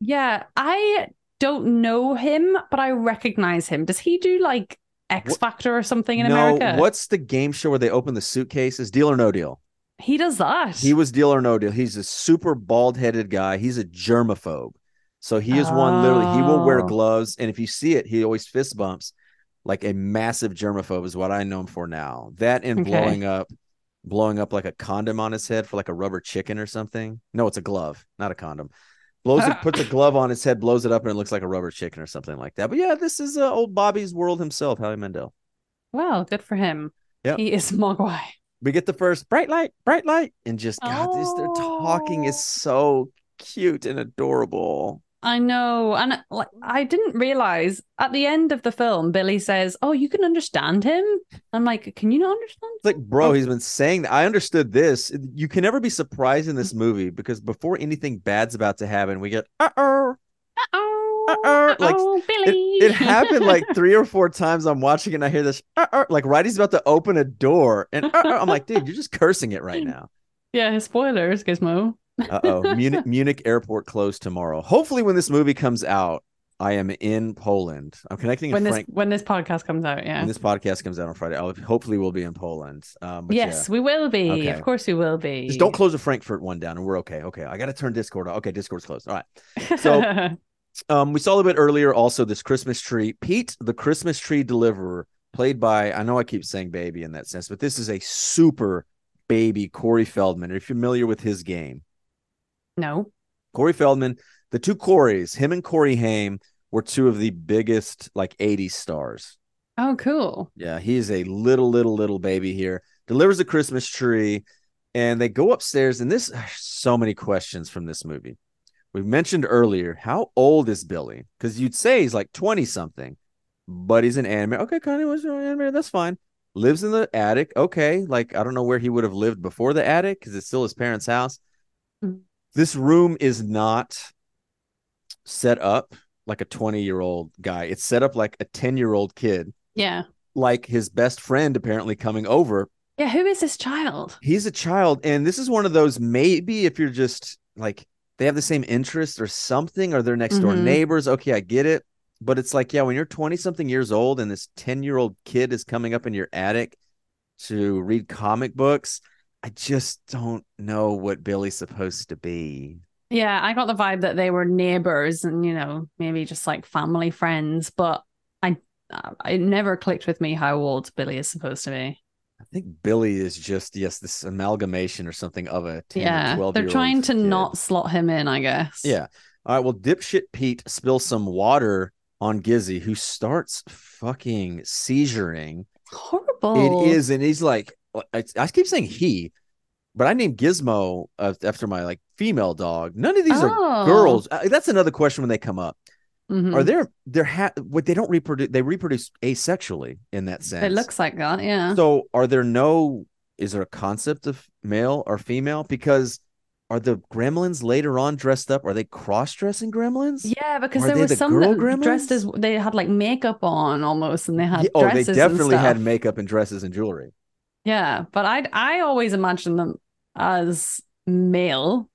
Yeah, I don't know him, but I recognize him. Does he do like X Factor or something in no, America? what's the game show where they open the suitcases? Deal or No Deal. He does that? He was Deal or No Deal. He's a super bald headed guy. He's a germaphobe. So he is one literally, he will wear Oh. gloves. And if you see it, he always fist bumps like a massive germaphobe, is what I know him for now. That and Okay. blowing up, blowing up like a condom on his head for like a rubber chicken or something. No, it's a glove, not a condom. Blows it, puts a glove on his head, blows it up, and it looks like a rubber chicken or something like that. But yeah, this is uh, old Bobby's world himself, Howie Mandel. well, good for him. Yep. He is Mogwai. We get the first bright light, bright light, and just God, this their talking is so cute and adorable. I know, and like I didn't realize at the end of the film, Billy says, "Oh, you can understand him." I'm like, "Can you not understand?" It's like, bro, Oh. he's been saying that. I understood this. You can never be surprised in this movie because before anything bad's about to happen, we get uh oh. Uh oh, Uh-uh, like, oh, It, Billy! it happened like three or four times. I'm watching it and I hear this uh-uh, like right he's about to open a door and uh-uh. I'm like, dude, you're just cursing it right now. yeah, his spoilers, Gizmo. Uh oh, Munich, Munich airport closed tomorrow. Hopefully, when this movie comes out, I am in Poland. I'm connecting When this Frank. when this podcast comes out, yeah. When this podcast comes out on Friday, I'll, hopefully we'll be in Poland. Um, yes, yeah. we will be. Okay. Of course, we will be. Just don't close the Frankfurt one down, and we're okay. Okay, I got to turn Discord off. Okay, Discord's closed. All right. so- Um, we saw a little bit earlier also this Christmas tree. Pete, the Christmas tree deliverer, played by I know I keep saying baby in that sense, but this is a super baby Corey Feldman. Are you familiar with his game? no. Corey Feldman, the two Corys, him and Corey Haim, were two of the biggest like 80s stars. Oh, cool. Yeah, he's a little, little, little baby here. Delivers a Christmas tree, and they go upstairs. And this, so many questions from this movie. We mentioned earlier, how old is Billy? Because you'd say he's like 20 something, but he's an anime. Okay, Connie was an anime. That's fine. Lives in the attic. Okay, like I don't know where he would have lived before the attic because it's still his parents' house. Mhm. This room is not set up like a 20 year old guy. It's set up like a 10 year old kid Yeah. like his best friend apparently coming over. Yeah. Who is this child? He's a child, and this is one of those maybe if you're just like they have the same interests or something, or they're next door Mhm. neighbors. Okay, I get it. But it's like, yeah, when you're 20 something years old and this 10 year old kid is coming up in your attic to read comic books, I just don't know what Billy's supposed to be. Yeah, I got the vibe that they were neighbors and you know maybe just like family friends, but I uh, it never clicked with me how old Billy is supposed to be. I think Billy is just yes, this amalgamation or something of a 10 yeah, 12 they're trying to kid. not slot him in, I guess. Yeah. All right. Well, dipshit Pete spills some water on Gizzy, who starts fucking seizuring. horrible. It is, and he's like, I, I keep saying he, but I named Gizmo uh, after my like female dog. None of these Oh. are girls. Uh, that's another question when they come up. Mhm. Are there there ha- what they don't reproduce? They reproduce asexually in that sense. It looks like that, yeah. So are there no is there a concept of male or female? Because are the gremlins later on dressed up? Are they cross-dressing gremlins? yeah, because Are there was the some that dressed as they had like makeup on almost, and they had Yeah, oh, they definitely had makeup and dresses and jewelry. Yeah, but I I always imagined them as male.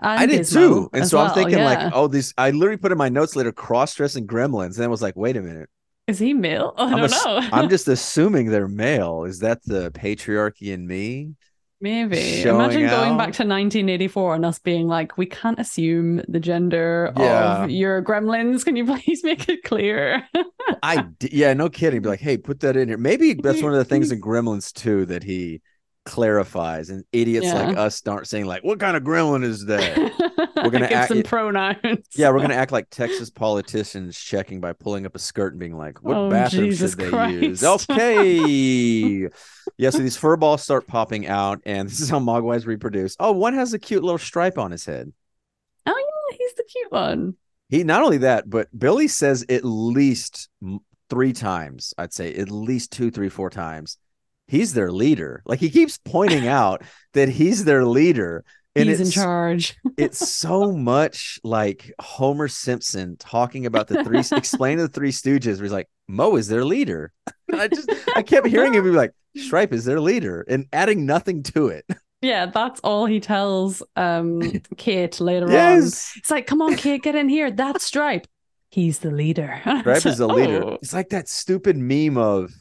I did Gizmo too. And so I'm thinking yeah. like, oh, these I literally put in my notes later cross-dressing gremlins. And I was like, wait a minute. is he male? Oh, I I'm, don't ass- know. I'm just assuming they're male. Is that the patriarchy in me? Maybe. Imagine going back to 1984 and us being like, we can't assume the gender Yeah. of your gremlins. Can you please make it clear? I d- yeah, no kidding. Be like, hey, put that in here. Maybe that's one of the things in Gremlins too that he clarifies, and idiots Yeah. like us aren't saying like, what kind of gremlin is that? We're gonna act- some pronouns. yeah, we're gonna act like Texas politicians checking by pulling up a skirt and being like, what Oh, bathroom Jesus should they use? Okay. yeah, so these fur balls start popping out, and this is how Mogwais reproduce. Oh, one has a cute little stripe on his head. Oh yeah, he's the cute one. He not only that, but Billy says at least three times. I'd say at least two, three, four times. He's their leader. Like he keeps pointing out that he's their leader, and he's in charge. it's so much like Homer Simpson talking about the three, explaining the Three Stooges. Where he's like, Mo is their leader. I just I kept hearing him be like, Stripe is their leader, and adding nothing to it. Yeah, that's all he tells um Kate later on. Yes. It's like, come on, Kate, get in here. That's Stripe. He's the leader. Stripe is the leader. Oh. It's like that stupid meme of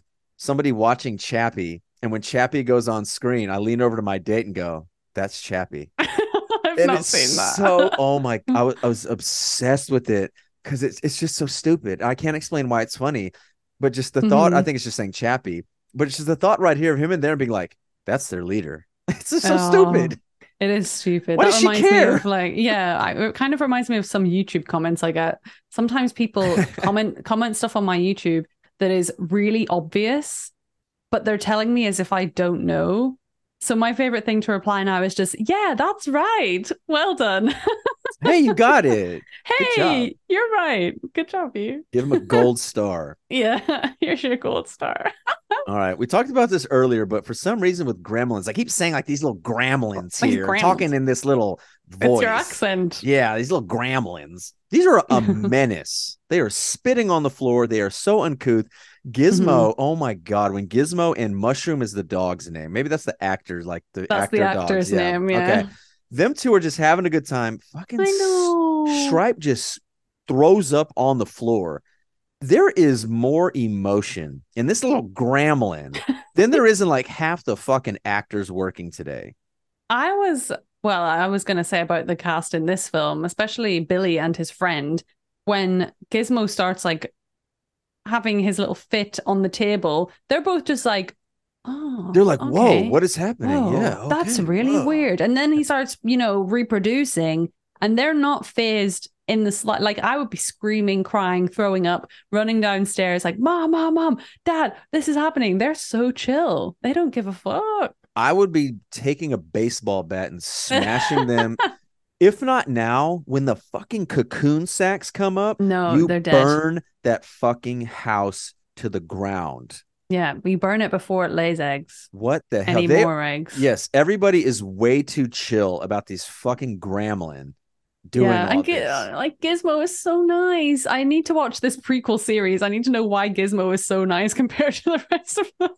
somebody watching Chappie, and when Chappie goes on screen, I lean over to my date and go, "That's Chappie." I've and not it's seen that. so oh my, I was I was obsessed with it because it's it's just so stupid. I can't explain why it's funny, but just the thought. I Mhm. think it's just saying Chappie, but it's just the thought right here of him and there being like, "That's their leader." It's just so Oh. stupid. It is stupid. Why that does she reminds care? me of like, yeah, I, it kind of reminds me of some YouTube comments I get. Sometimes people comment comment stuff on my YouTube that is really obvious, but they're telling me as if I don't know. So my favorite thing to reply now is just, yeah, that's right. Well done. hey, you got it. Hey, you're right. Good job, you. Give him a gold star. Yeah, here's your gold star. All right. We talked about this earlier, but for some reason with gremlins, I keep saying like these little gremlins here, gremlins. talking in this little voice. It's your accent. Yeah, these little gremlins. These are a menace. They are spitting on the floor. They are so uncouth. Gizmo, Mm-hmm. oh my god, when Gizmo and Mushroom is the dog's name. Maybe that's the actor, like the That's actor the dogs. actor's name, yeah. Okay. Them two are just having a good time. Fucking I know. Stripe just throws up on the floor. There is more emotion in this little gremlin than there is in like half the fucking actors working today. I was, well, I was going to say about the cast in this film, especially Billy and his friend, when Gizmo starts like having his little fit on the table, they're both just like, oh, They're like, okay. whoa, what is happening? Whoa, yeah. that's really whoa." weird. And then he starts, you know, reproducing, and they're not phased in the slight. Like I would be screaming, crying, throwing up, running downstairs, like, "Mom, mom, mom, dad, this is happening." They're so chill. They don't give a fuck. I would be taking a baseball bat and smashing them. If not now, when the fucking cocoon sacks come up, No, you they're dead. burn that fucking house to the ground. Yeah, we burn it before it lays eggs. What the hell? Any They- more eggs? yes, everybody is way too chill about these fucking gremlin doing yeah, all and Gi- this. Uh, like Gizmo is so nice. I need to watch this prequel series. I need to know why Gizmo is so nice compared to the rest of them.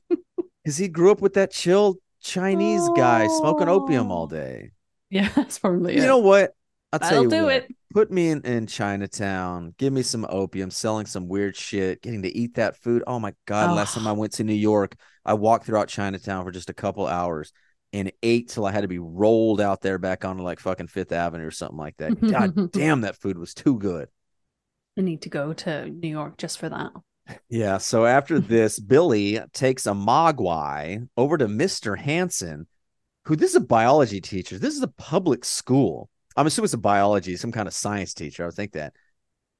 Because he grew up with that chill Chinese guy smoking opium oh. all Oh. day. Yeah, that's probably You it. know what? I'll tell I'll you do what. it. Put me in, in Chinatown. Give me some opium, selling some weird shit, getting to eat that food. Oh my God. Last time I Oh. went to New York, I walked throughout Chinatown for just a couple hours. and ate till I had to be rolled out there back onto like fucking Fifth Avenue or something like that. God damn, that food was too good. I need to go to New York just for that. Yeah. So after this, Billy takes a Mogwai over to Mr. Hanson, who this is a biology teacher. This is a public school. I'm assuming it's a biology, some kind of science teacher. I would think that.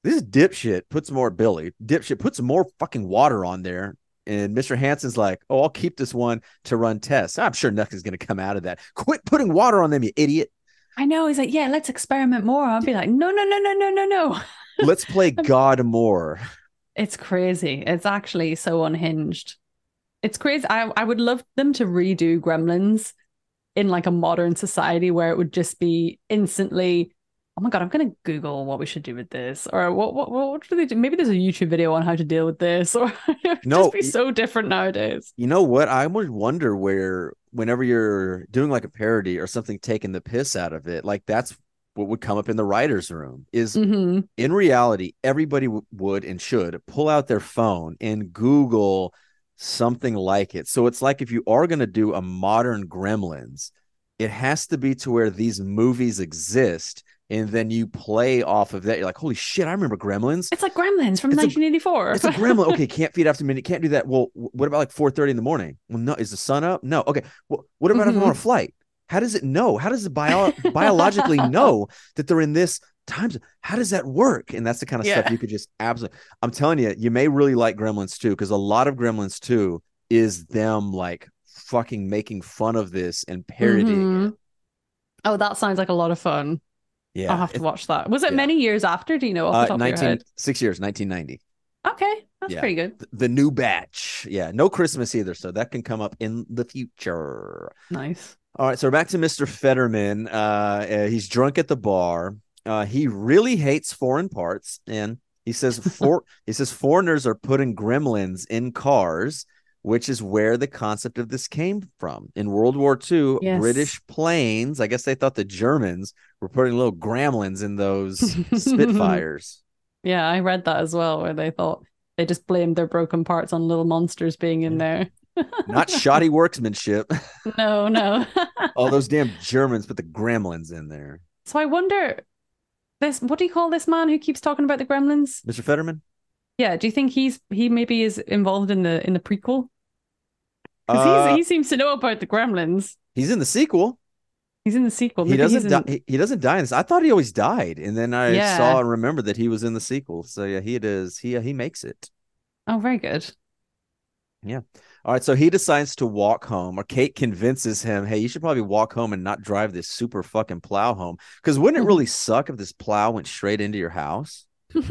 This is dipshit puts more Billy, dipshit puts more fucking water on there. And Mr. Hanson's like, oh, I'll keep this one to run tests. I'm sure nothing's going to come out of that. Quit putting water on them, you idiot. I know. He's like, yeah, let's experiment more. I'll be like, no, no, no, no, no, no, no. Let's play God more. It's crazy. It's actually so unhinged. It's crazy. I, I would love them to redo Gremlins in like a modern society where it would just be instantly, oh my god, I'm gonna Google what we should do with this, or what what what do they do? Maybe there's a YouTube video on how to deal with this, or it No, just be so different nowadays. You know what? I would wonder where, whenever you're doing like a parody or something, taking the piss out of it, like that's what would come up in the writer's room. Is hmm in reality, everybody w- would and should pull out their phone and Google something like it. So it's like if you are going to do a modern Gremlins, it has to be to where these movies exist. And then you play off of that. You're like, holy shit, I remember Gremlins. It's like Gremlins from It's a- 1984. It's a gremlin. Okay, can't feed after midnight. Can't do that. Well, what about like four thirty in the morning? Well, no. Is the sun up? No. Okay. Well, what about if I'm on mm-hmm. a flight? How does it know? How does it bio- biologically know that they're in this time? zone? How does that work? And that's the kind of stuff you could just absolutely. I'm telling you, you may really like Gremlins too, because a lot of Gremlins too is them like fucking making fun of this and parodying it. Mhm. Oh, that sounds like a lot of fun. Yeah. I'll have to watch that. Was it yeah. many years after? Do you know off the uh, top of 19, your head? six years, 1990. Okay, that's Yeah. pretty good. Th- The new batch. Yeah. No Christmas either. So that can come up in the future. Nice. All right, so we're back to Mr. Futterman. Uh, uh, he's drunk at the bar. Uh, he really hates foreign parts, and he says for he says foreigners are putting gremlins in cars, which is where the concept of this came from. In World War II, Yes. British planes, I guess they thought the Germans were putting little gremlins in those Spitfires. Yeah, I read that as well, where they thought they just blamed their broken parts on little monsters being in there. Not shoddy workmanship. No, no. All those damn Germans put the gremlins in there. so I wonder this what do you call this man who keeps talking about the gremlins? Mr. Futterman? Yeah, do you think he's he maybe is involved in the in the prequel? Because Uh, he seems to know about the gremlins. he's in the sequel. He's in the sequel. he Maybe doesn't he's die. He, he doesn't die in this. I thought he always died, and then I Yeah. saw and remembered that he was in the sequel. So yeah, he is. He he makes it. Oh, very good. All right, so he decides to walk home, or Kate convinces him, "Hey, you should probably walk home and not drive this super fucking plow home." Because wouldn't it really suck if this plow went straight into your house?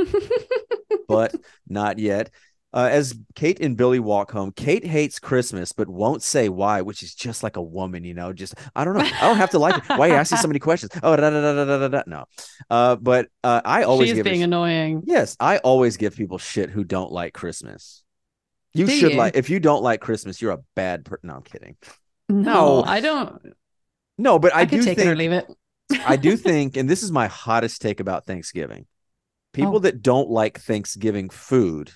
But not yet. Uh, as Kate and Billy walk home, Kate hates Christmas, but won't say why, which is just like a woman, you know. Just I don't know. I don't have to like it. Why are you asking so many questions? Oh, da, da, da, da, da, da, da. no. Uh, but uh, I always She's give being sh- annoying. Yes, I always give people shit who don't like Christmas. You Do should you? like if you don't like Christmas, you're a bad person. No, I'm kidding. No, No. I don't. No, but I, I, do take it or think leave it. I do think, and this is my hottest take about Thanksgiving. People Oh. that don't like Thanksgiving food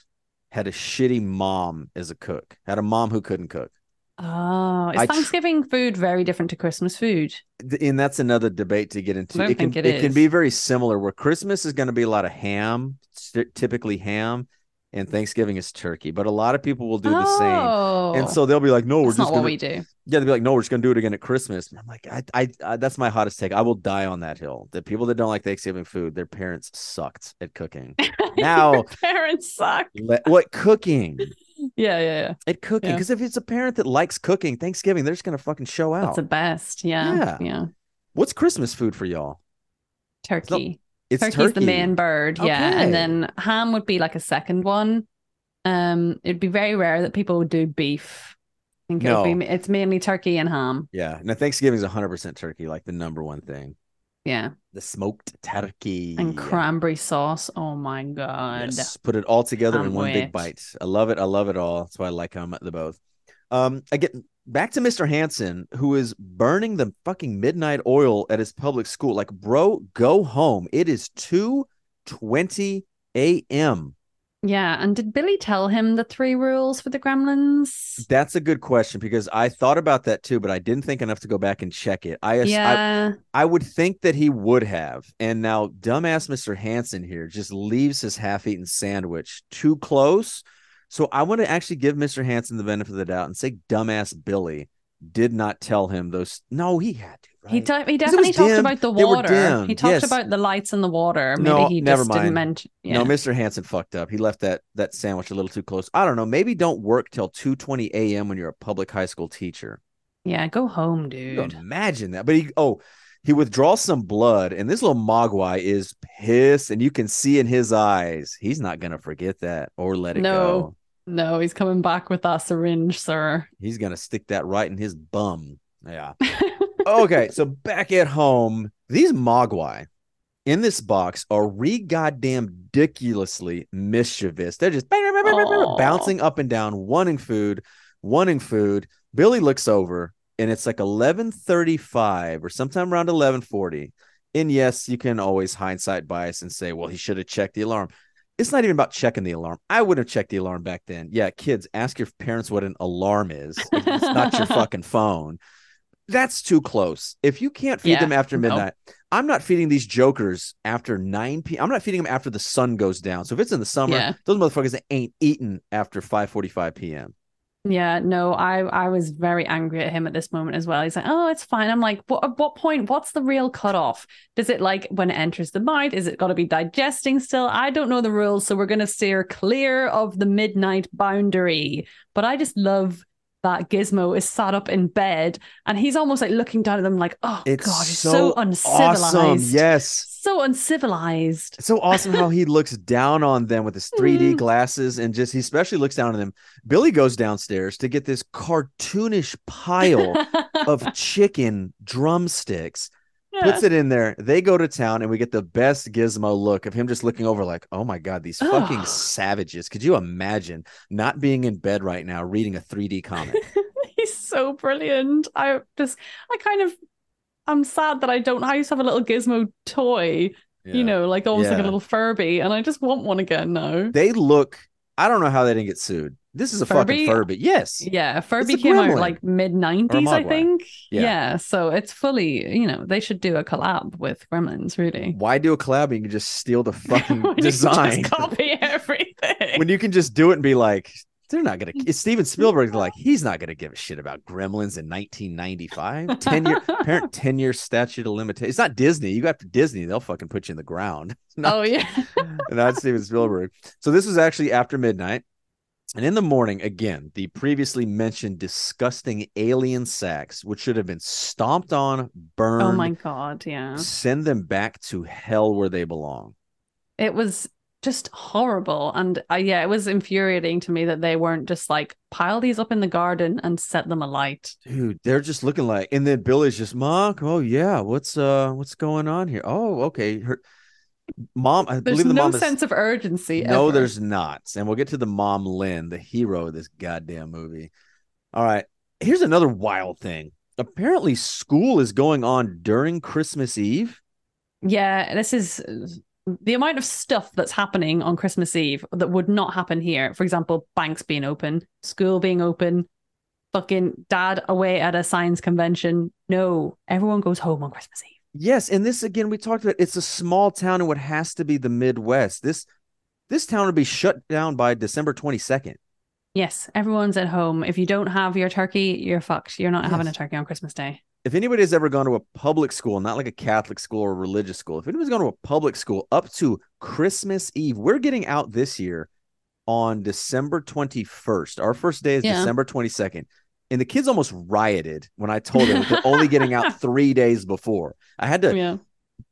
had a shitty mom as a cook. Had a mom who couldn't cook. Oh, is I tr- Thanksgiving food very different to Christmas food? And that's another debate to get into. It can think it can be very similar where Christmas is going to be a lot of ham, ty- typically ham, and Thanksgiving is turkey. But a lot of people will do the same. Oh, And so they'll be like, "No, we're just not what gonna we do. Yeah, they'd be like, no, we're just gonna do it again at Christmas. And I'm like, I, I, I, that's my hottest take. I will die on that hill. The people that don't like Thanksgiving food, their parents sucked at cooking. Now- parents suck. Le- what cooking? Yeah, yeah, yeah. At cooking, Yeah. because if it's a parent that likes cooking, Thanksgiving, they're just gonna fucking show out. That's the best. Yeah, Yeah. yeah. What's Christmas food for y'all? Turkey. It's Turkey's turkey. the main bird. Yeah, Okay. and then ham would be like a second one. Um, it'd be very rare that people would do beef. I think No. be, it's mainly turkey and ham. Yeah, now Thanksgiving is 100 percent turkey, like the number one thing. Yeah, The smoked turkey and cranberry sauce. Oh my god. Yes, put it all together in one big bite. I love it. I love it all. That's why I like them the both. Um, again, back to Mr. Hanson, who is burning the fucking midnight oil at his public school. Like, bro, go home. It is two twenty a.m. Yeah, and did Billy tell him the three rules for the gremlins? That's a good question because I thought about that too, but I didn't think enough to go back and check it. I, I Yeah. I would think that he would have. And now dumbass Mr. Hanson here just leaves his half-eaten sandwich too close. So I want to actually give Mr. Hanson the benefit of the doubt and say dumbass Billy did not tell him those. No, he had to, right? He, de- he definitely talked dim. about the water. He talked Yes. about the lights and the water. Maybe No, he never just mind. didn't mention. Yeah. No, Mr. Hanson fucked up. He left that that sandwich a little too close. I don't know. Maybe don't work till 2:20 a.m. when you're a public high school teacher. yeah, go home, dude. imagine that. But he oh, he withdraws some blood, and this little Mogwai is pissed, and you can see in his eyes he's not gonna forget that or let it No. go. No, he's coming back with that syringe, sir. He's gonna stick that right in his bum. Yeah. okay, so back at home, these Mogwai in this box are re goddamn ridiculously mischievous. They're just Aw. bouncing up and down, wanting food, wanting food. Billy looks over and it's like 11:35 or sometime around 11:40. And yes, you can always hindsight bias and say, well, he should have checked the alarm. It's not even about checking the alarm. I wouldn't have checked the alarm back then. Yeah, kids, ask your parents what an alarm is. It's not your fucking phone. That's too close. If you can't feed Yeah, them after midnight, I'm not feeding these jokers after 9 p.m. I'm not feeding them after the sun goes down. So if it's in the summer, Yeah. those motherfuckers ain't eating after 5:45 p.m. Yeah, no, I I was very angry at him at this moment as well. He's like, "Oh, it's fine." I'm like, "What? At what point? What's the real cutoff? Does it like when it enters the mind? Is it got to be digesting still? I don't know the rules, so we're gonna steer clear of the midnight boundary." But I just love that Gizmo is sat up in bed and he's almost like looking down at them, like, "Oh It's God, he's so, so, uncivilized." awesome. Yes. so uncivilized. It's so awesome how he looks down on them with his 3D Mhm. glasses and just he especially looks down on them. Billy goes downstairs to get this cartoonish pile of chicken drumsticks, puts it in there. They go to town and we get the best gizmo look of him just looking over like, "Oh my god, these fucking Ugh. savages. Could you imagine not being in bed right now reading a 3D comic?" He's so brilliant. I just, I kind of, I'm sad that I don't. I used to have a little gizmo toy, Yeah. you know, like almost like a little Furby, and I just want one again now. They look I don't know how they didn't get sued. This is a fucking Furby? Furby. Yes. Yeah, Furby came out like mid 90s, I think. Yeah. Yeah. so it's fully, you know, they should do a collab with Gremlins, really. Why do a collab you can just steal the fucking design? Just copy everything. when you can just do it and be like, they're not gonna. Mm. It's Steven Spielberg. Like he's not gonna give a shit about Gremlins in 1995. Ten year parent ten year statute of limitation. It's not Disney. You go after Disney, they'll fucking put you in the ground. Not, oh, yeah. not Steven Spielberg. So this was actually after midnight. And in the morning, again, the previously mentioned disgusting alien sacks, which should have been stomped on, burned, oh, my God. Yeah. send them back to hell where they belong. It was just horrible. And uh, yeah, it was infuriating to me that they weren't just like pile these up in the garden and set them alight. Dude, they're just looking like, and then Billy's just, Mom, oh yeah, what's uh, what's going on here? Oh, okay, her mom. I There's believe the no mom is sense of urgency. no, ever. there's not, and we'll get to the mom, Lynn, the hero of this goddamn movie. All right, here's another wild thing. Apparently, school is going on during Christmas Eve. Yeah, this is the amount of stuff that's happening on Christmas Eve that would not happen here. For example, banks being open, school being open, fucking dad away at a science convention. No, everyone goes home on Christmas Eve. Yes, and this again, we talked about. It's a small town in what has to be the Midwest. This this town would be shut down by December twenty second. Yes, everyone's at home. If you don't have your turkey, you're fucked. You're not having a turkey on Christmas Day. If anybody has ever gone to a public school, not like a Catholic school or a religious school, if anybody's gone to a public school up to Christmas Eve, we're getting out this year on December 21st. Our first day is Yeah. December 22nd. And the kids almost rioted when I told them they're only getting out three days before. I had to Yeah.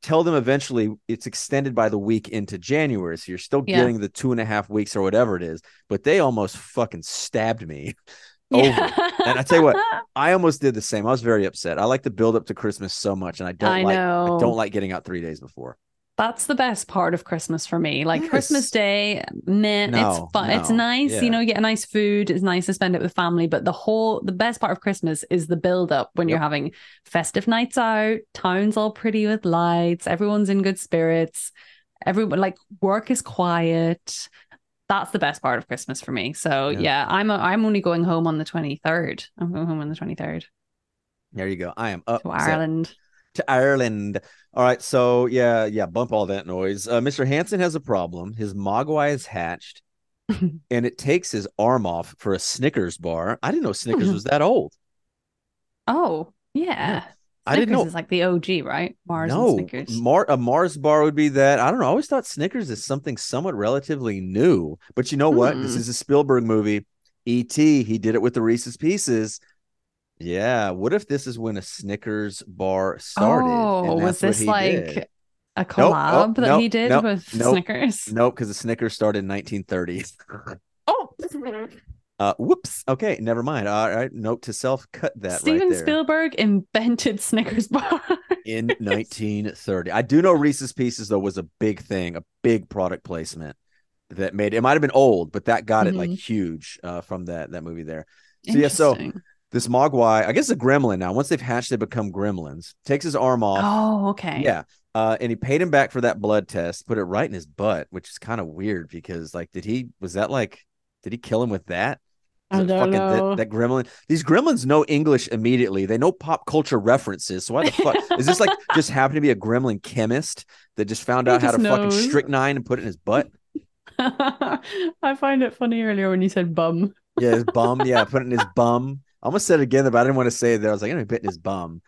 tell them eventually it's extended by the week into January. So you're still Yeah. getting the two and a half weeks or whatever it is. But they almost fucking stabbed me. over. And I tell you what, I almost did the same. I was very upset. I like to build up to Christmas so much, and I don't I like know. I don't like getting out three days before. That's the best part of Christmas for me. Like Yes. Christmas Day, man, No, it's fun. It's nice, yeah. you know, you get a nice food. It's nice to spend it with family. But the whole, the best part of Christmas is the build up when you're having festive nights out, town's all pretty with lights, everyone's in good spirits, everyone like work is quiet. That's the best part of Christmas for me. So Yeah. yeah, I'm a, I'm only going home on the 23rd. I'm going home on the 23rd There you go. I am up to Ireland. to Ireland. All right, so yeah, yeah, bump all that noise. Uh, Mr. Hanson has a problem. His Mogwai is hatched, and it takes his arm off for a Snickers bar. I didn't know Snickers was that old. Oh yeah, I didn't Snickers know. is like the OG, right? Mars no, and Snickers. Mar- a Mars bar would be that. I don't know. I always thought Snickers is something somewhat relatively new. But you know what? This Hmm. is a Spielberg movie. E.T. He did it with the Reese's Pieces. Yeah. What if this is when a Snickers bar started? oh, was this like did? a oh, collab that nope, he did nope, with nope, Snickers? Nope, because the Snickers started in 1930. Oh, Uh, whoops. Okay, never mind. All right, note to self: cut that Steven right there. Spielberg invented Snickers bar. in 1930. I do know Reese's Pieces though was a big thing, a big product placement that made it might have been old, but that got it like huge uh, from that that movie there. So yeah, so this Mogwai, I guess a gremlin now. Once they've hatched, they become gremlins. Takes his arm off. Oh, okay. Yeah. Uh, and he paid him back for that blood test, put it right in his butt, which is kind of weird because like, did he was that like did he kill him with that? I don't fucking that- know. That, gremlin. These gremlins know English immediately. They know pop culture references. So why the fuck is this like just happened to be a gremlin chemist that just found He out how to just fucking strychnine and put it in his butt? I find it funny earlier when you said bum. Yeah, his bum. Yeah, put it in his bum. I almost said it again, but I didn't want to say it there. I was like, I'm gonna bit in his bum.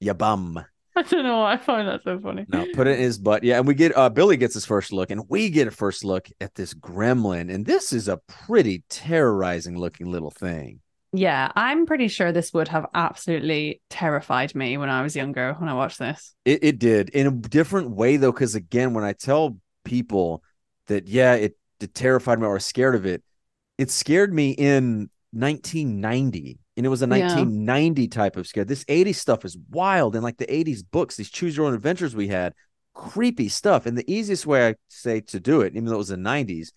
Yeah, bum. I don't know why I find that so funny. No, put it in his butt. Yeah, and we get uh Billy gets his first look, and we get a first look at this gremlin, and this is a pretty terrorizing looking little thing. Yeah, I'm pretty sure this would have absolutely terrified me when I was younger when I watched this. It it did in a different way though, because again, when I tell people that yeah, it, it terrified me or scared of it, it scared me in 1990, and it was a Yeah. 1990 type of scare. This 80s stuff is wild, and like the 80s books, these choose your own adventures we had, creepy stuff. And the easiest way I say to do it, even though it was the 90s,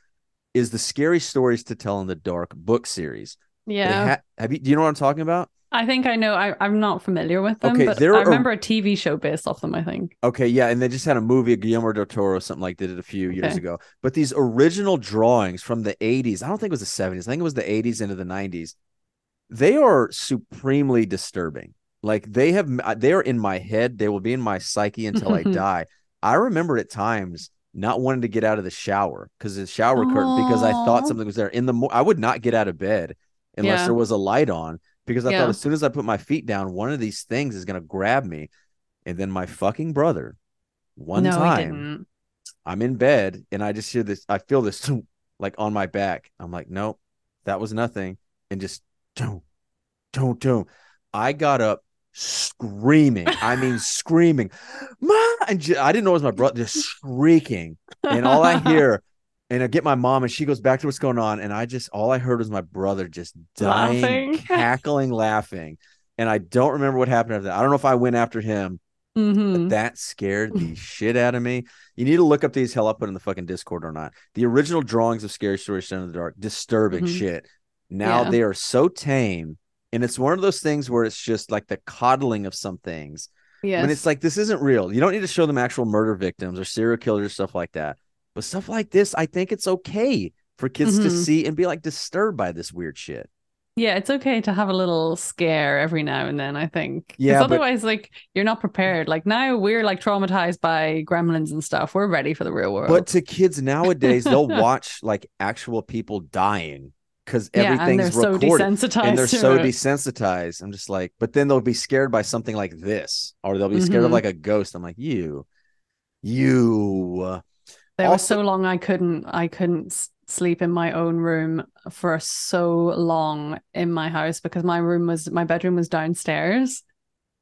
is the scary stories to tell in the dark book series. Yeah. ha- have you? Do you know what I'm talking about? I think I know. I, I'm not familiar with them, Okay, but there I are- remember a TV show based off them, I think. Okay, yeah, and they just had a movie, Guillermo del Toro, something like did it a few years ago. But these original drawings from the 80s, I don't think it was the 70s, I think it was the 80s into the 90s. They are supremely disturbing. Like they have, uh, they are in my head. They will be in my psyche until I die. I remember at times not wanting to get out of the shower because the shower curtain because I thought something was there in the. Mo- I would not get out of bed unless Yeah. there was a light on because I Yeah. thought as soon as I put my feet down, one of these things is going to grab me. And then my fucking brother, one no, time. I'm in bed and I just hear this. I feel this like on my back. I'm like, nope, that was nothing. And just don't, don't, don't. I got up screaming. I mean, screaming, Ma! and I didn't know it was my brother, just shrieking. And all I hear, and I get my mom, and she goes back to what's going on. And I just, all I heard was my brother just dying, Laughing. cackling, laughing. And I don't remember what happened after that. I don't know if I went after him. Mhm. That scared the shit out of me. You need to look up these. Hell, I'll put in the fucking Discord or not. The original drawings of Scary Stories Shown in the Dark, disturbing Mhm. shit. Now Yeah. they are so tame. And it's one of those things where it's just like the coddling of some things. Yes. When it's like, this isn't real. You don't need to show them actual murder victims or serial killers or stuff like that. But stuff like this, I think it's okay for kids to Mhm. see and be like disturbed by this weird shit. Yeah, it's okay to have a little scare every now and then, I think. Yeah, but- otherwise, like, you're not prepared. Like, now we're like traumatized by gremlins and stuff. We're ready for the real world. But to kids nowadays, they'll watch like actual people dying because yeah, everything's so recorded. desensitized. and they're so it. desensitized. I'm just like, but then they'll be scared by something like this, or they'll be scared of Mhm. like a ghost. I'm like, you, you. There was so long I couldn't I couldn't sleep in my own room for so long in my house because my room was my bedroom was downstairs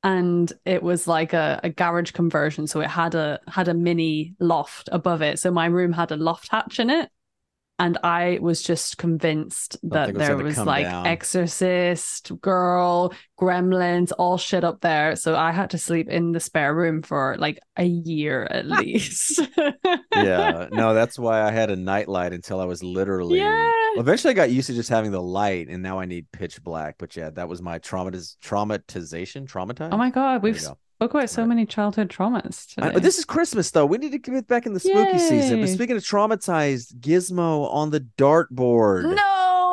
and it was like a, a garage conversion so it had a had a mini loft above it so my room had a loft hatch in it and I was just convinced that was there was like down. exorcist girl gremlins all shit up there so I had to sleep in the spare room for like a year at least Yeah, no, that's why I had a nightlight until I was literally. Yeah. Eventually, I got used to just having the light, and now I need pitch black. But yeah, that was my traumatiz- traumatization. Traumatized. Oh my god, we've go. Spoke about so many childhood traumas. I- this is Christmas though. We need to get back in the spooky season. But speaking of traumatized, Gizmo on the dartboard. no,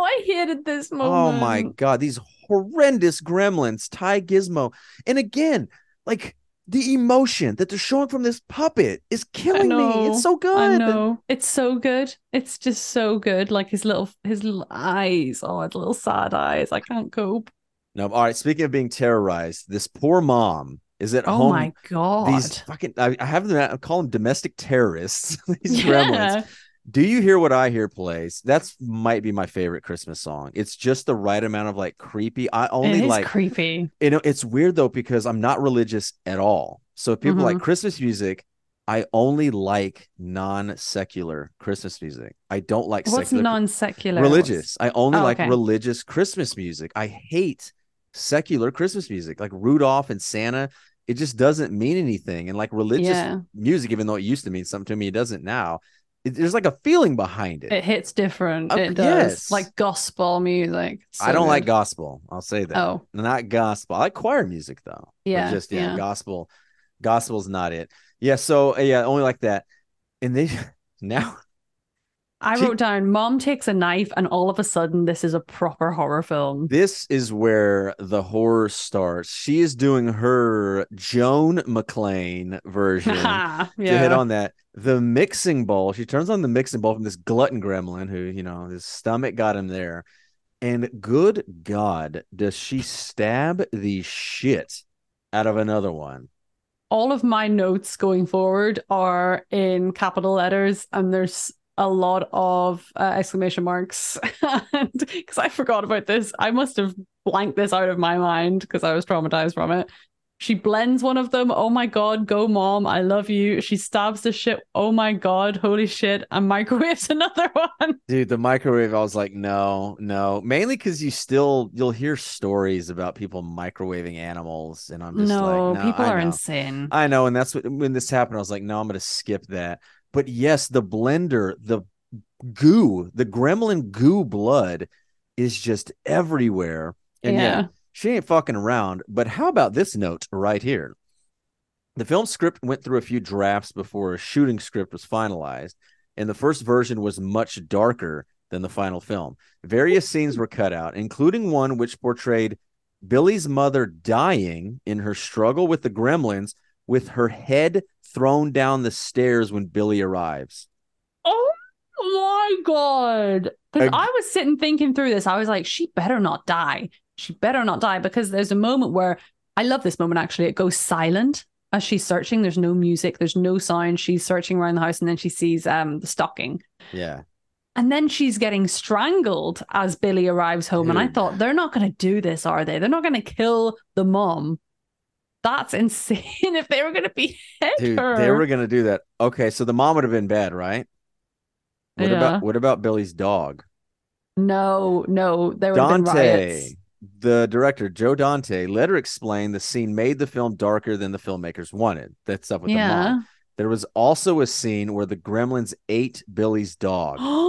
I hated this moment. Oh my god, these horrendous gremlins tie Gizmo. And again, like the emotion that they're showing from this puppet is killing me. It's so good. I know it's so good. It's just so good. Like his little his little eyes. Oh, his little sad eyes. I can't cope. No, all right. Speaking of being terrorized, this poor mom is at Oh home. my god. These fucking I, I have them I call them domestic terrorists. these gremlins. Do you hear what I hear plays? That's might be my favorite Christmas song. It's just the right amount of like creepy. I only like creepy. you know it's weird though because i'm not religious at all so if people Mm-hmm. like christmas music i only like non-secular christmas music i don't like What's secular non-secular? religious i only Oh, like okay. religious christmas music i hate secular christmas music like rudolph and santa it just doesn't mean anything and like religious Yeah. music even though it used to mean something to me it doesn't now it, there's like a feeling behind it, It hits different. Uh, it does. yes. Like gospel music. i don't So like gospel i'll say that Oh, not gospel. I like choir music though. Yeah, just yeah, yeah. gospel. Gospel's not it. Yeah, so yeah, only like that. And they now I wrote down mom takes a knife and all of a sudden this is a proper horror film. this is where the horror starts. She is doing her Joan McClane version yeah. to hit on that. The mixing bowl. She turns on the mixing bowl from this glutton gremlin who, you know, his stomach got him there. And good God, does she stab the shit out of another one? all of my notes going forward are in capital letters and there's a lot of uh, exclamation marks. Because i forgot about this i must have blanked this out of my mind because i was traumatized from it. She blends one of them. Oh my god go mom i love you. She stabs the shit. Oh my god holy shit and microwaves another one. Dude, the microwave, I was like, no, no. Mainly because you still you'll hear stories about people microwaving animals, and I'm just no, like, no, people I are know. insane. I know, and that's what when this happened, I was like, no, I'm gonna skip that. But yes, the blender, the goo, the gremlin goo blood is just everywhere. And yeah, Yeah. she ain't fucking around. But how about this note right here? The film script went through a few drafts before a shooting script was finalized, and the first version was much darker than the final film. Various scenes were cut out, including one which portrayed Billy's mother dying in her struggle with the gremlins with her head thrown down the stairs when Billy arrives. Oh my god. Because I was sitting thinking through this. I was like, she better not die. She better not die because there's a moment where I love this moment actually. It goes silent as she's searching. There's no music, there's no sound. She's searching around the house and then she sees um the stocking. Yeah. And then she's getting strangled as Billy arrives home. And I thought, they're not going to do this, are they? They're not going to kill the mom. That's insane if they were going to behead Dude, her. they were gonna do that. Okay, so the mom would have been bad, right? What Yeah. about what about Billy's dog? No, no, there would have been Dante, riots. the director, Joe Dante, later explained the scene made the film darker than the filmmakers wanted. That stuff with the mom. There was also a scene where the gremlins ate Billy's dog.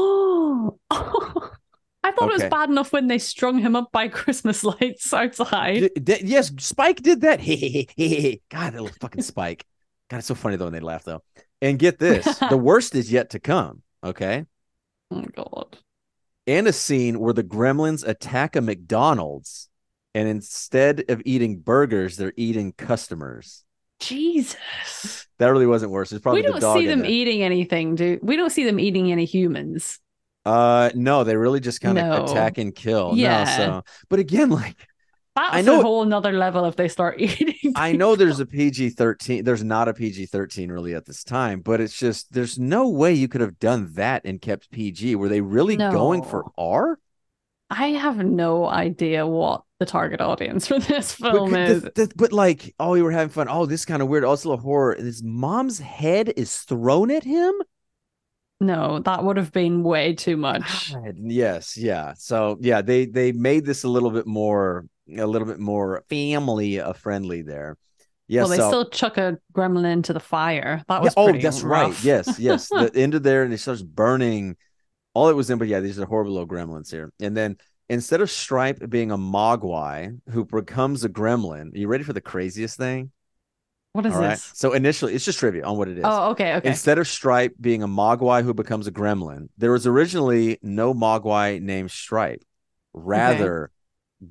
I thought it was bad enough when they strung him up by Christmas lights outside. D- d- yes, Spike did that. God, that little fucking Spike. God, it's so funny though when they laugh though. And get this, the worst is yet to come. Okay. Oh my god. and a scene where the gremlins attack a McDonald's and instead of eating burgers, they're eating customers. Jesus. That really wasn't worse. It's probably we don't see them eating anything, dude. we? Don't see them eating any humans. Uh, no, they really just kind of No. attack and kill. No, Yeah. so, but again, like That's I know- a whole another level if they start eating. I know there's a PG thirteen. There's not a PG thirteen really at this time, but it's just there's no way you could have done that and kept PG. Were they really going for R? I have no idea what the target audience for this But, film c- is. the- the- but like, oh, we were having fun. Oh, this kind of weird. It's a little horror. And his mom's head is thrown at him. No, that would have been way too much. Yes, yeah. So yeah, they they made this a little bit more a little bit more family uh, friendly there. Yeah. well, they so, still chuck a gremlin into the fire. That yeah, was oh, pretty that's right. Yes, yes. the end of there, and it starts burning. All it was in, but yeah, these are horrible little gremlins here. And then instead of Stripe being a Mogwai who becomes a gremlin, are you ready for the craziest thing? What is All right. this? So initially, it's just trivia on what it is. Oh, okay, okay. Instead of Stripe being a Mogwai who becomes a gremlin, there was originally no Mogwai named Stripe. Rather,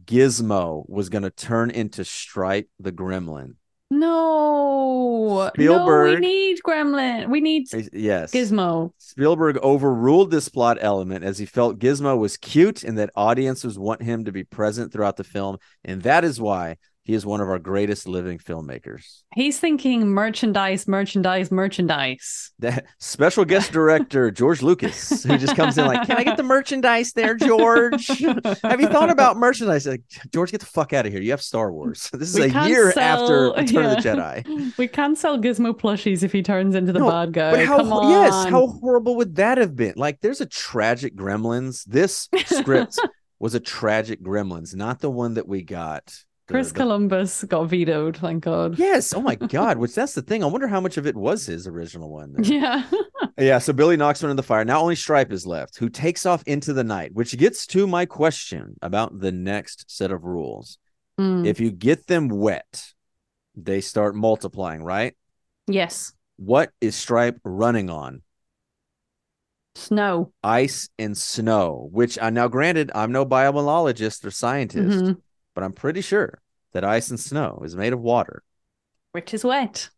Gizmo was going to turn into Stripe the gremlin. no, no, we need Gremlin. We need Yes. Gizmo. Spielberg overruled this plot element as he felt Gizmo was cute and that audiences want him to be present throughout the film. And that is why he is one of our greatest living filmmakers. He's thinking merchandise, merchandise, merchandise. That special guest director George Lucas, who just comes in like, "Can I get the merchandise there, George? Have you thought about merchandise?" Like, George, get the fuck out of here! You have Star Wars. This is We a year sell- after Return of the. Jedi. We can't sell Gizmo plushies if he turns into the No, bad guy. But how? Come on. Yes, how horrible would that have been? Like, there's a tragic Gremlins. This script was a tragic Gremlins, not the one that we got. Chris the- Columbus got vetoed, thank God. Yes. Oh my God. Which that's the thing. I wonder how much of it was his original one. there. Yeah. Yeah, so Billy knocks one in the fire. Now only Stripe is left, who takes off into the night, which gets to my question about the next set of rules. Mm, If you get them wet, they start multiplying, right? yes. What is Stripe running on? Snow. Ice and snow, which I now granted, I'm no biologist or scientist, Mhm. But I'm pretty sure that ice and snow is made of water. Which is wet.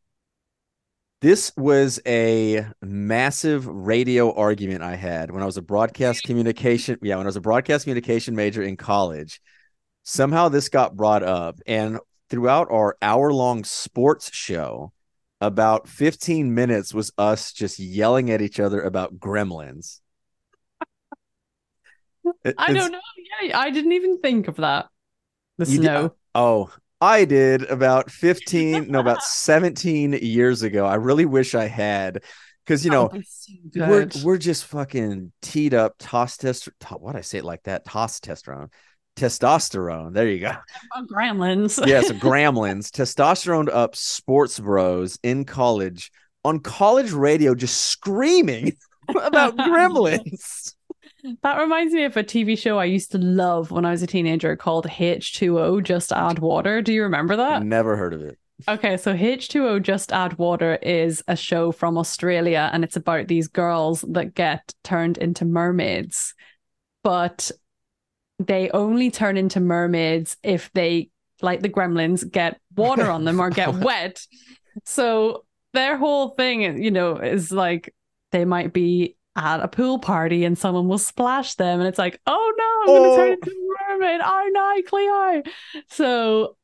This was a massive radio argument I had when I was a broadcast communication. Yeah, when I was a broadcast communication major in college. Somehow this got brought up, and throughout our hour long sports show, about 15 minutes was us just yelling at each other about gremlins. I don't know. Yeah, I didn't even think of that. The You did- snow. Uh, oh, I did about 15, no, about 17 years ago. I really wish I had because you know Oh, so we're we're just fucking teed up toss test what I say it like that toss testosterone testosterone there you go Oh, gremlins. yes gremlins testosterone up sports bros in college on college radio just screaming about gremlins That reminds me of a TV show I used to love when I was a teenager called H2O Just Add Water. Do you remember that? never heard of it Okay, so H2O Just Add Water is a show from Australia and it's about these girls that get turned into mermaids. But they only turn into mermaids if they, like the gremlins, get water on them or get wet. So their whole thing, you know, is like they might be at a pool party and someone will splash them and it's like, oh no, I'm gonna oh. turn Oh. into a mermaid. Oh no, Cleo. So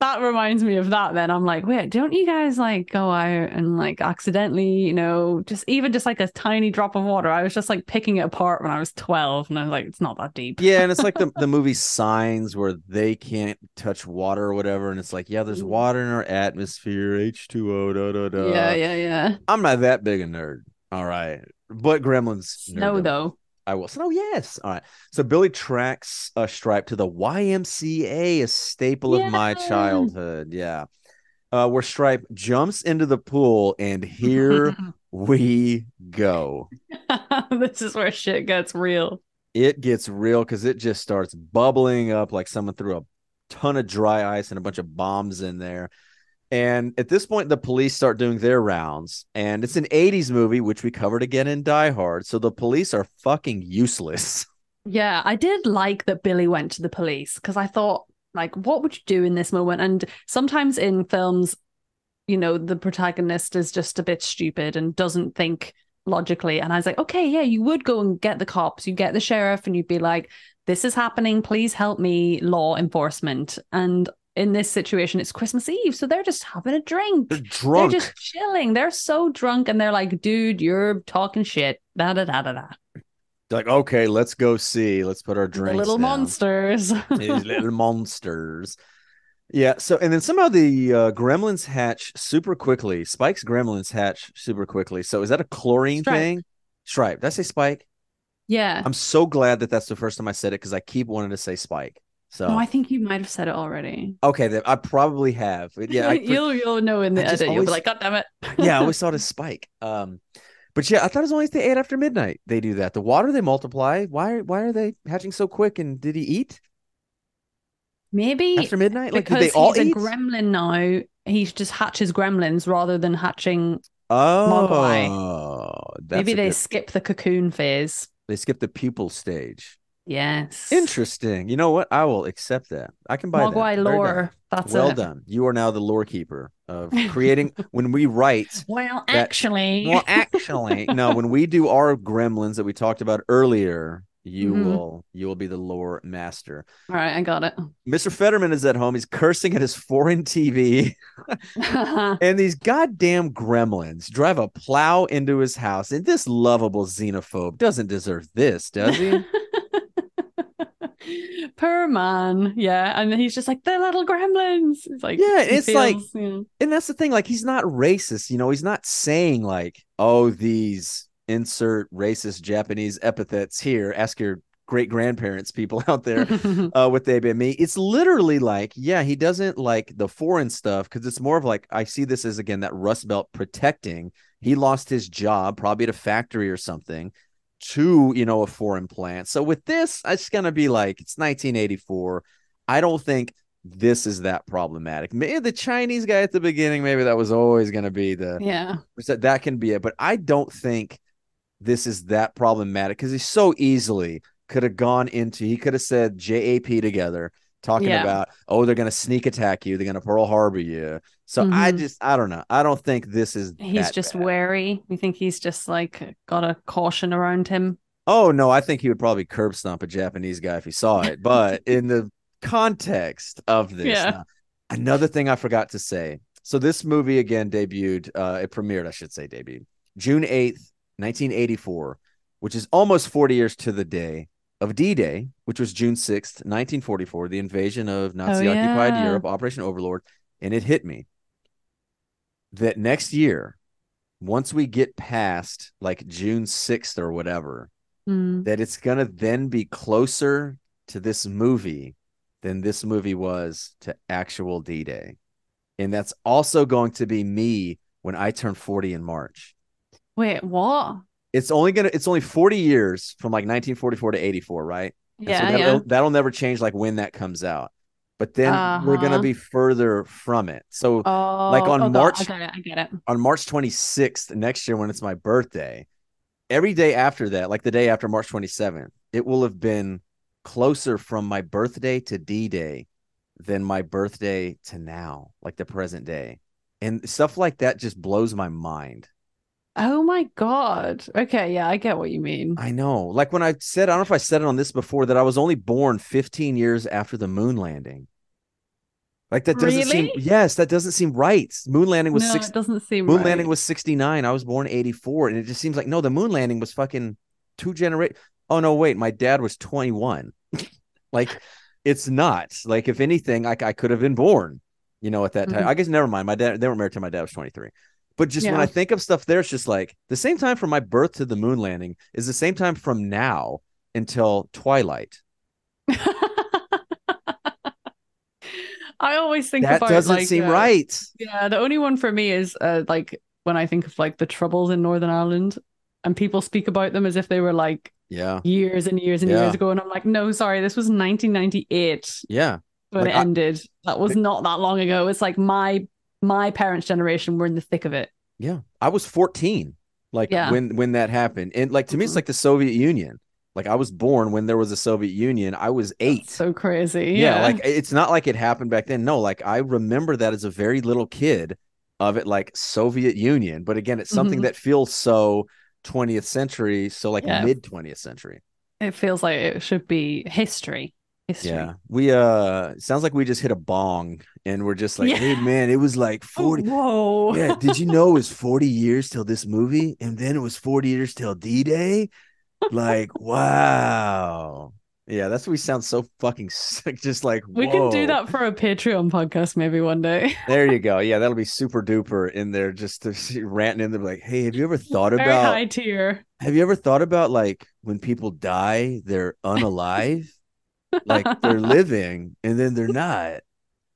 that reminds me of that then. I'm like wait don't you guys like go out and like accidentally you know just even just like a tiny drop of water? I was just like picking it apart when i was 12 and i was like it's not that deep. Yeah and it's like the, the movie signs where they can't touch water or whatever and it's like yeah there's mm. water in our atmosphere h2o da da da. Yeah yeah yeah. I'm not that big a nerd. All right but gremlins snow nerd though I will. Snow, yes. All right. So Billy tracks a stripe to the YMCA, a staple of my childhood. Yeah. Uh, where Stripe jumps into the pool, and here we go. this is where shit gets real It gets real because it just starts bubbling up like someone threw a ton of dry ice and a bunch of bombs in there. And at this point, the police start doing their rounds, and it's an 80s movie, which we covered again in Die Hard. So the police are fucking useless. Yeah, I did like that Billy went to the police because I thought, like, what would you do in this moment? And sometimes in films, you know, the protagonist is just a bit stupid and doesn't think logically. And I was like, okay, yeah, you would go and get the cops, you get the sheriff, and you'd be like, this is happening, please help me, law enforcement. And in this situation, it's Christmas Eve, so they're just having a drink. They're drunk. They're just chilling. They're so drunk, and they're like, "Dude, you're talking shit." Da da da da da. Like, okay, let's go see. Let's put our The drinks. little down. monsters. These little monsters. Yeah. So, and then somehow the uh, gremlins hatch super quickly. Spike's gremlins hatch super quickly. So, is that a chlorine Stripe. thing? Stripe. Did I say Spike? yeah. I'm so glad that that's the first time I said it because I keep wanting to say Spike. So, No, I think you might have said it already. okay, then I probably have. Yeah. I, you'll you'll know in the I just edit. You'll be like, God damn it. yeah, I always thought it's Spike. Um, but yeah, I thought it was only the eight after midnight. They do that. The water they multiply. Why? Why are they hatching so quick? And did he eat Maybe after midnight? Like, because they all he's eat? a gremlin now. he just hatches gremlins rather than hatching. Oh, that's Maybe they good- skip the cocoon phase. they skip the pupil stage. Yes. Interesting. You know what? I will accept that. I can buy Mogwai that. Lore. That's well it. done. You are now the lore keeper of creating. when we write, Well, That- actually, well, actually, no. When we do our gremlins that we talked about earlier, you Mhm. will you will be the lore master. all right, I got it. Mr. Futterman is at home. He's cursing at his foreign TV, and these goddamn gremlins drive a plow into his house. And this lovable xenophobe doesn't deserve this, does he? Per man, yeah, and he's just like they're little gremlins. It's like Yeah, it's like- feels, you know, and that's the thing like he's not racist you know? He's not saying like oh these insert racist japanese epithets here ask your great grandparents people out there uh with they been me it's literally like yeah he doesn't like the foreign stuff because it's more of like i see this as again that rust belt protecting. He lost his job probably at a factory or something to you know a foreign plant. So with this it's gonna be like it's 1984 i don't think this is that problematic. Maybe the chinese guy at the beginning maybe that was always gonna be the yeah, that that can be it but i don't think this is that problematic because he so easily could have gone into he could have said jap together talking Yeah. about oh they're gonna sneak attack you they're gonna pearl harbor you so i Mhm. just i don't know i don't think this is he's just bad. wary. You think he's just like got a caution around him? oh no i think he would probably curb stomp a japanese guy if he saw it but in the context of this Yeah. now, another thing i forgot to say so this movie again debuted uh it premiered i should say debuted june 8th 1984 which is almost 40 years to the day of d-day which was june 6th 1944 the invasion of nazi occupied yeah. europe operation overlord and it hit me that next year once we get past like june 6th or whatever Hmm. that it's gonna then be closer to this movie than this movie was to actual D-Day. And that's also going to be me when I turn 40 in March. Wait, what? It's only gonna it's only 40 years from like 1944 to 84, right? And so Yeah, that'll, yeah. that'll never change like when that comes out. But then we're gonna Uh-huh. be further from it. So Oh, like on oh, God, March- I get it. I get it. on March 26th next year when it's my birthday, every day after that, like the day after March 27th, it will have been closer from my birthday to D Day than my birthday to now, like the present day. And stuff like that just blows my mind. Oh my god. Okay, yeah, I get what you mean. I know. Like when I said, I don't know if I said it on this before, that I was only born 15 years after the moon landing. Like that doesn't seem yes, that doesn't seem right. Moon landing was no, six it doesn't seem moon right. landing was 69 i was born 84 and it just seems like no the moon landing was fucking two generate oh no wait my dad was 21 like it's not like if anything I, I could have been born you know at that time Mhm. i guess never mind my dad they weren't married till my dad was 23 but just when i think of stuff there it's just like the same time from my birth to the moon landing is the same time from now until twilight I always think that doesn't like, seem uh, right Yeah, the only one for me is uh, like when I think of like the troubles in Northern Ireland and people speak about them as if they were like yeah years and years and Yeah. years ago. And I'm like, no, sorry, this was 1998 yeah when Like, it I- ended. That was not that long ago. It's like my my parents' generation were in the thick of it. Yeah, I was 14 like Yeah. when when that happened. And like to me it's Mhm. like the Soviet Union. Like I was born when there was a Soviet Union. I was 8. That's so crazy. yeah. Yeah, like it's not like it happened back then. No, like I remember that as a very little kid of it like Soviet Union, but again it's something Mhm. that feels so 20th century, so like Yeah. mid 20th century. it feels like it should be history. History. Yeah. We uh sounds like we just hit a bong and we're just like, Yeah. "Hey man, it was like 40 Whoa. yeah, did you know it was 40 years till this movie? And then it was 40 years till D Day? Like, wow. Yeah, that's what we sound so fucking sick. Just like, we can do that for a Patreon podcast maybe one day. There you go. Yeah, that'll be super duper in there, just to see, ranting in there, like, hey, have you ever thought Very about, high tier. have you ever thought about like when people die, they're unalive? Like they're living and then they're not.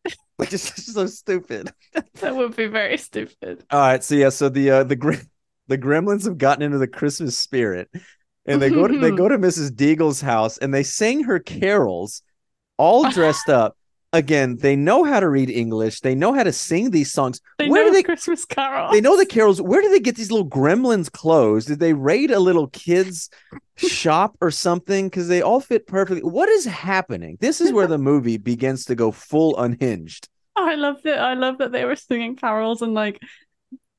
Like, it's just so stupid. That would be very stupid. All right, so yeah, so the uh, the gr- the Gremlins have gotten into the Christmas spirit, and they go to they go to Mrs. Deagle's house and they sing her carols, all dressed up. Again, they know how to read English. They know how to sing these songs. They Where know do they Christmas carols. they know the carols. Where do they get these little gremlins clothes? Did they raid a little kid's shop or something? Because they all fit perfectly. What is happening? This is where the movie begins to go full unhinged. I loved it. I love that they were singing carols and like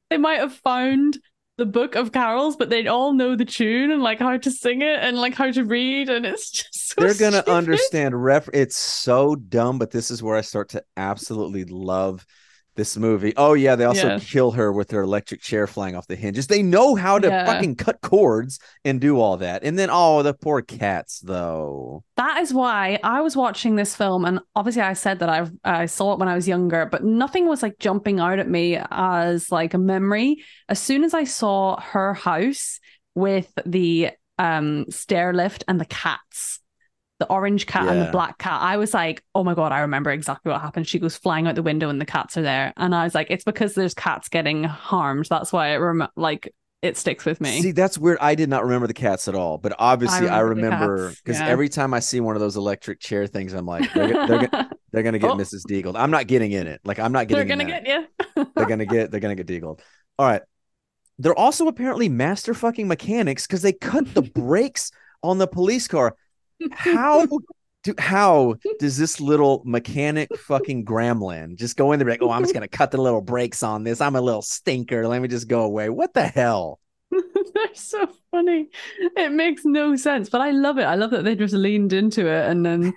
they might have found the book of carols, but they'd all know the tune and like how to sing it and like how to read, and it's just so They're gonna stupid. understand ref. It's so dumb, but this is where I start to absolutely love this movie. Oh yeah, they also Yeah. kill her with her electric chair flying off the hinges. They know how to Yeah. fucking cut cords and do all that. And then oh, the poor cats though. That is why I was watching this film, and obviously I said that I I saw it when I was younger, but nothing was like jumping out at me as like a memory. As soon as I saw her house with the um stair lift and the cats, the orange cat and the black cat, I was like, oh my god, I remember exactly what happened. She goes flying out the window and the cats are there, and I was like, it's because there's cats getting harmed. That's why it rem- like it sticks with me. See, that's weird. I did not remember the cats at all, but obviously I remember the remember cats, because yeah. every time I see one of those electric chair things, I'm like, they're, they're, go- they're gonna get Oh. Mrs. Deagled. I'm not getting in it. Like I'm not getting. They're in gonna get you. they're gonna get they're gonna get deagled. All right. They're also apparently master fucking mechanics because they cut the brakes on the police car. How do how does this little mechanic fucking gremlin just go in there like, oh, I'm just gonna cut the little brakes on this. I'm a little stinker. Let me just go away. What the hell? They're so funny. It makes no sense, but I love it. I love that they just leaned into it and then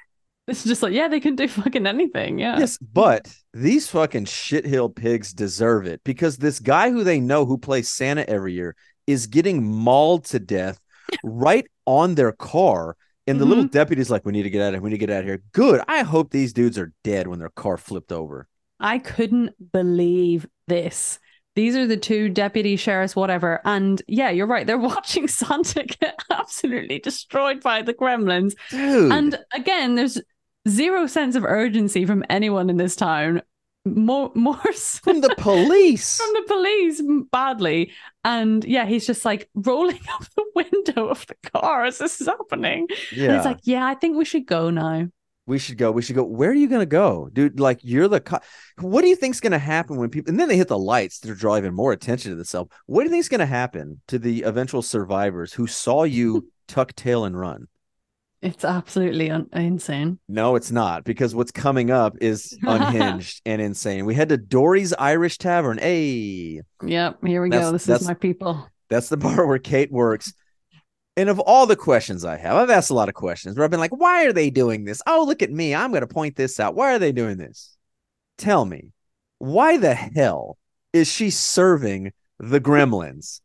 it's just like, yeah, they can do fucking anything. Yeah. Yes, but these fucking shithill pigs deserve it because this guy who they know who plays Santa every year is getting mauled to death right on their car. And the little mm-hmm. deputy's like, we need to get out of here. We need to get out of here. Good. I hope these dudes are dead when their car flipped over. I couldn't believe this. These are the two deputy sheriffs, whatever. And yeah, you're right. They're watching Santa get absolutely destroyed by the gremlins. Dude. And again, there's zero sense of urgency from anyone in this town. More, more from the police. from the police badly. And yeah, he's just like rolling up the window of the car as this is happening. And yeah. it's like, yeah, I think we should go now. we should go. We should go. Where are you going to go? Dude, like you're the co- What do you think's going to happen when people and then they hit the lights to draw even more attention to themselves. What do you think's going to happen to the eventual survivors who saw you tuck tail and run? It's absolutely un- insane. No, it's not because what's coming up is unhinged and insane. We head to Dorry's Irish Tavern. Hey, Yep, here we That's- go. This is my people. that's the bar where Kate works. And of all the questions I have, I've asked a lot of questions where I've been like, why are they doing this? Oh, look at me. I'm going to point this out. Why are they doing this? Tell me, why the hell is she serving the gremlins?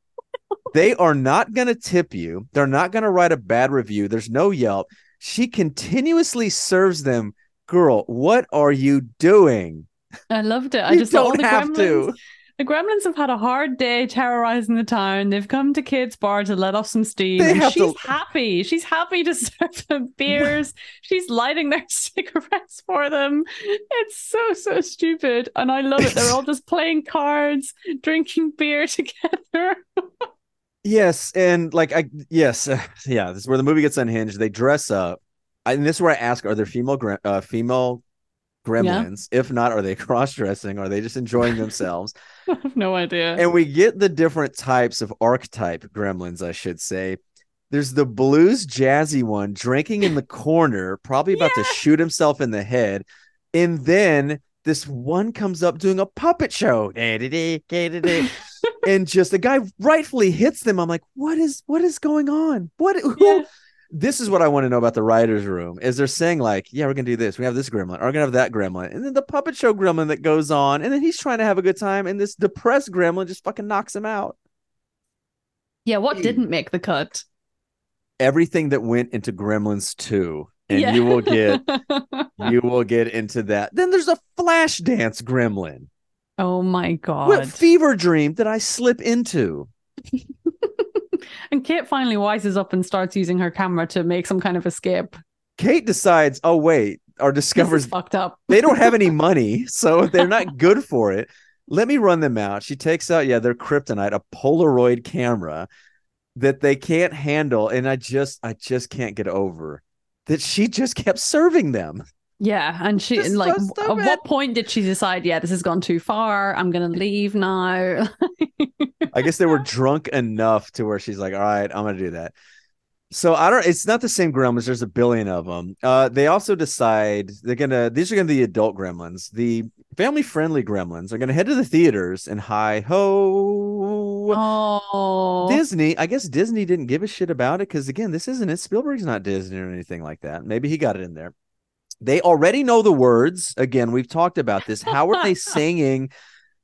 They are not going to tip you. They're not going to write a bad review. There's no Yelp. She continuously serves them. Girl, what are you doing? I loved it. I just don't the have gremlins. to. The gremlins have had a hard day terrorizing the town. They've come to kids' bar to let off some steam. And she's to- happy. She's happy to serve them beers. she's lighting their cigarettes for them. It's so, so stupid. And I love it. They're all just playing cards, drinking beer together. Yes, and like I yes, uh, yeah, this is where the movie gets unhinged. They dress up, I, and this is where I ask: Are there female uh, female gremlins? If not, are they cross dressing? Are they just enjoying themselves? I have no idea. and we get the different types of archetype gremlins, I should say. There's the blues jazzy one drinking in the corner, probably about to shoot himself in the head, and then this one comes up doing a puppet show. And just the guy rightfully hits them. I'm like, what is what is going on? What who Yeah. this is what I want to know about the writer's room. Is they're saying, like, yeah, we're gonna do this, we have this gremlin, or we're gonna have that gremlin, and then the puppet show gremlin that goes on, and then he's trying to have a good time, and this depressed gremlin just fucking knocks him out. yeah, what didn't make the cut? Everything that went into Gremlins 2, and you will get you will get into that. Then there's a flash dance gremlin. Oh my god. What fever dream did I slip into? and Kate finally wises up and starts using her camera to make some kind of escape. Kate decides, oh wait, or This discovers fucked up. they don't have any money, so they're not good for it. Let me run them out. She takes out, yeah, their kryptonite, a Polaroid camera that they can't handle, and I just, I just can't get over that she just kept serving them. Yeah, and she and like so at what point did she decide, yeah, this has gone too far. I'm gonna leave now. I guess they were drunk enough to where she's like, all right, I'm gonna do that. So I don't. It's not the same gremlins. There's a billion of them. Uh, they also decide they're gonna. These are gonna be the adult gremlins. The family-friendly gremlins are gonna head to the theaters and hi ho. oh, Disney. I guess Disney didn't give a shit about it because again, this isn't it. Spielberg's not Disney or anything like that. Maybe he got it in there. They already know the words. Again, we've talked about this. How are they singing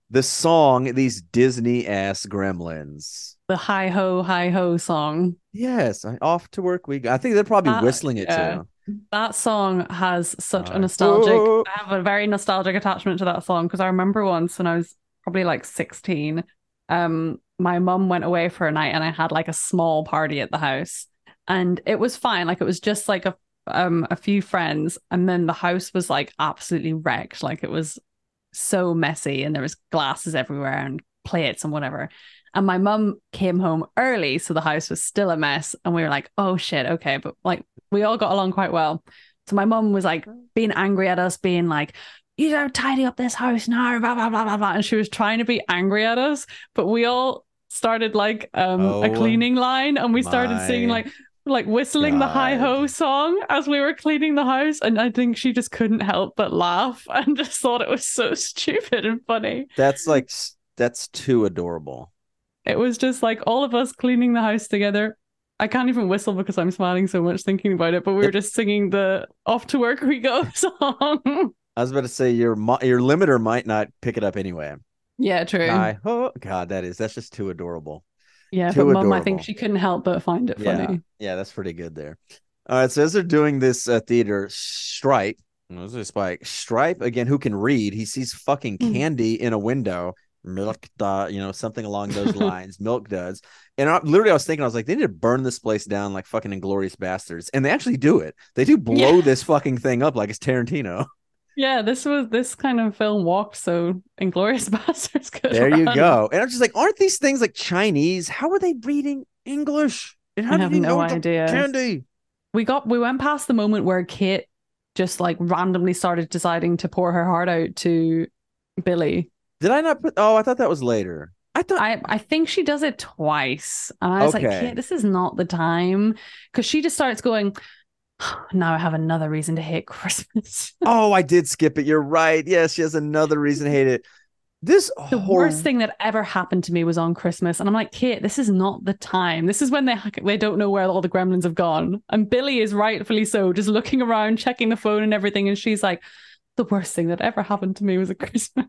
the song? These Disney ass gremlins. the hi ho hi ho song. Yes, off to work we go. I think they're probably That- whistling it yeah. too. That song has such a nostalgic. ho. I have a very nostalgic attachment to that song because I remember once when I was probably like 16, um, my mum went away for a night and I had like a small party at the house, and it was fine. Like it was just like a um a few friends, and then the house was like absolutely wrecked. Like it was so messy, and there was glasses everywhere and plates and whatever. And my mum came home early, so the house was still a mess. And we were like, oh shit, okay. But like we all got along quite well. So my mum was like being angry at us, being like, you don't tidy up this house now, blah, blah, blah, blah, blah. And she was trying to be angry at us, but we all started like um Oh, a cleaning line and we started singing my like like whistling the hi ho song as we were cleaning the house. And I think she just couldn't help but laugh and just thought it was so stupid and funny. That's like that's too adorable. It was just like all of us cleaning the house together. I can't even whistle because I'm smiling so much thinking about it, but we were just singing the off to work we go song. I was about to say your your limiter might not pick it up anyway. yeah, true. Hi ho. God, that is that's just too adorable. Yeah, too but mom, I think she couldn't help but find it funny. yeah, yeah that's pretty good there. All right, so as they're doing this uh, theater, Stripe, was it Spike? Stripe again, who can read? He sees fucking Hmm. candy in a window, milk, da, you know, something along those lines. milk does, and I, literally, I was thinking, I was like, they need to burn this place down like fucking Inglourious Basterds, and they actually do it. They do blow Yeah. this fucking thing up like it's Tarantino. Yeah, this was this kind of film walked so Inglorious Bastards could There you go. And I'm just like, aren't these things like Chinese? How are they reading English? And how I have no idea. candy? We got we went past the moment where Kate just like randomly started deciding to pour her heart out to Billy. Did I not put? Oh, I thought that was later. I thought. I, I think she does it twice. And I was like, Okay. Kate, this is not the time. Because she just starts going, now I have another reason to hate Christmas. oh, I did skip it. You're right. Yes, she has another reason to hate it. This the hor- worst thing that ever happened to me was on Christmas. And I'm like, Kate, this is not the time. This is when they they don't know where all the gremlins have gone. And Billy is rightfully so, just looking around, checking the phone and everything. And she's like, the worst thing that ever happened to me was at Christmas.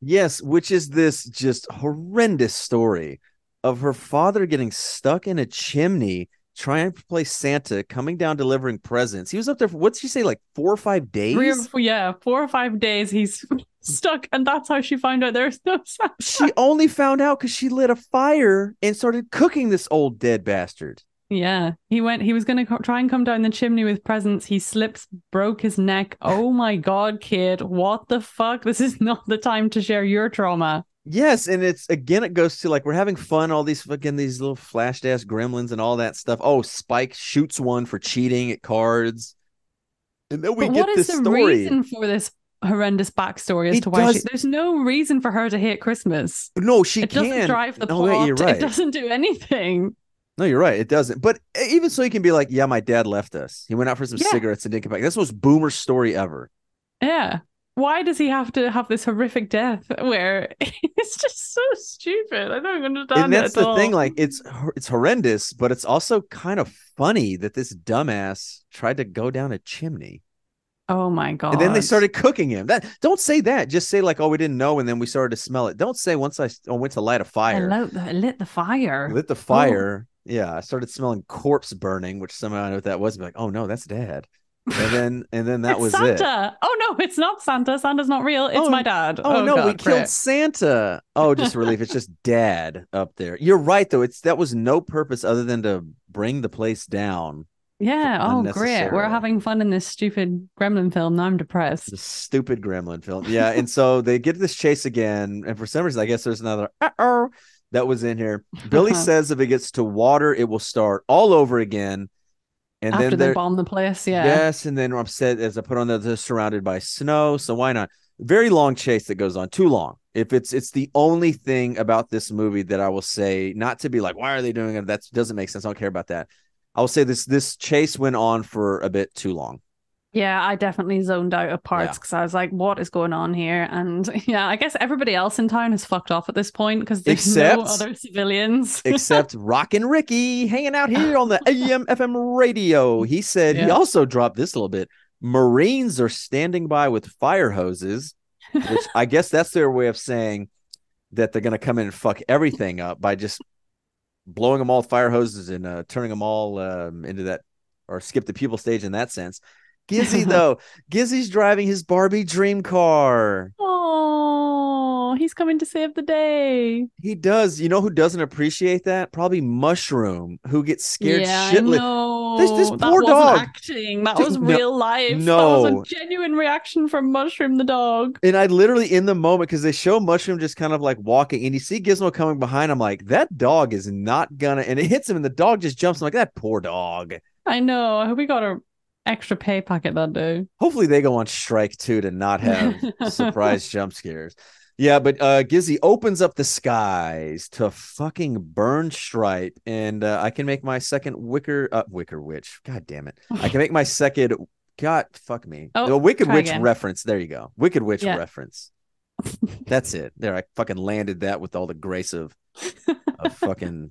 Yes, which is this just horrendous story of her father getting stuck in a chimney trying to play Santa, coming down delivering presents. He was up there for what's she say, like four or five days? Three or, yeah, four or five days he's stuck. And that's how she found out there's no Santa. She only found out because she lit a fire and started cooking this old dead bastard. Yeah, he went. He was going to co- try and come down the chimney with presents. He slips, broke his neck. Oh my god, kid! What the fuck? This is not the time to share your trauma. Yes, and it's again it goes to like we're having fun, all these fucking these little flashed ass gremlins and all that stuff. Oh, Spike shoots one for cheating at cards. And then we but get what is the story. reason for this horrendous backstory as It to why she, there's no reason for her to hate Christmas? No, she it doesn't drive the oh, No, plot. wait, right. It doesn't do anything. No, you're right. It doesn't. But even so, you can be like, yeah, my dad left us. He went out for some Yeah. cigarettes and didn't come back. That's the most boomer story ever. Yeah. Why does he have to have this horrific death where it's just so stupid? I don't understand. and it that's at the thing. Like, it's it's horrendous, but it's also kind of funny that this dumbass tried to go down a chimney. oh my god! And then they started cooking him. That don't say that. Just say like, "Oh, we didn't know," and then we started to smell it. Don't say once I I oh, went to light a fire, lit the, lit the fire. lit the fire. Oh. Yeah, I started smelling corpse burning, which somehow I know what that was. Be like, oh no, that's dad. And then and then that It's was Santa. it. Oh no, it's not Santa. Santa's not real. It's Oh, my dad. Oh, oh no, we God, killed great. Santa. Oh, just relief. It's just dad up there. You're right though. It's that was no purpose other than to bring the place down. Yeah. Oh, great. We're having fun in this stupid gremlin film. Now I'm depressed. The stupid gremlin film. Yeah, and so they get this chase again, and for some reason, I guess there's another uh-oh that was in here. Billy uh-huh. says if it gets to water, it will start all over again. And After then they bomb the place, yeah. yes, and then I'm said as I put on there, they're surrounded by snow. So why not? Very long chase that goes on, too long. If it's it's the only thing about this movie that I will say, not to be like, why are they doing it? That doesn't make sense. I don't care about that. I will say this this chase went on for a bit too long. Yeah, I definitely zoned out of parts Yeah. because I was like, what is going on here? And yeah, I guess everybody else in town is fucked off at this point because there's no other civilians. except Rockin' Ricky hanging out here on the AM FM radio. He said he also dropped this a little bit. Marines are standing by with fire hoses, which I guess that's their way of saying that they're going to come in and fuck everything up by just blowing them all with fire hoses and uh, turning them all um, into that or skip the pupil stage in that sense. Gizzy though, Gizzy's driving his Barbie dream car. Oh, he's coming to save the day. He does. You know who doesn't appreciate that? Probably Mushroom, who gets scared yeah, shitless. This- this that poor dog. acting. That was no- real life. that was no. a genuine reaction from Mushroom the dog. And I literally in the moment because they show Mushroom just kind of like walking, and you see Gizmo coming behind. I'm like, that dog is not gonna, and it hits him, and the dog just jumps. I'm like, that poor dog. I know. I hope he got a extra pay pocket that day. Hopefully they go on strike too to not have surprise jump scares. Yeah, but uh Gizzy opens up the skies to fucking burn stripe, and uh, I can make my second wicker uh, wicker witch. God damn it! I can make my second. God fuck me. Oh, the Wicked Witch again. reference. There you go. Wicked Witch Yeah. reference. That's it. There, I fucking landed that with all the grace of of fucking.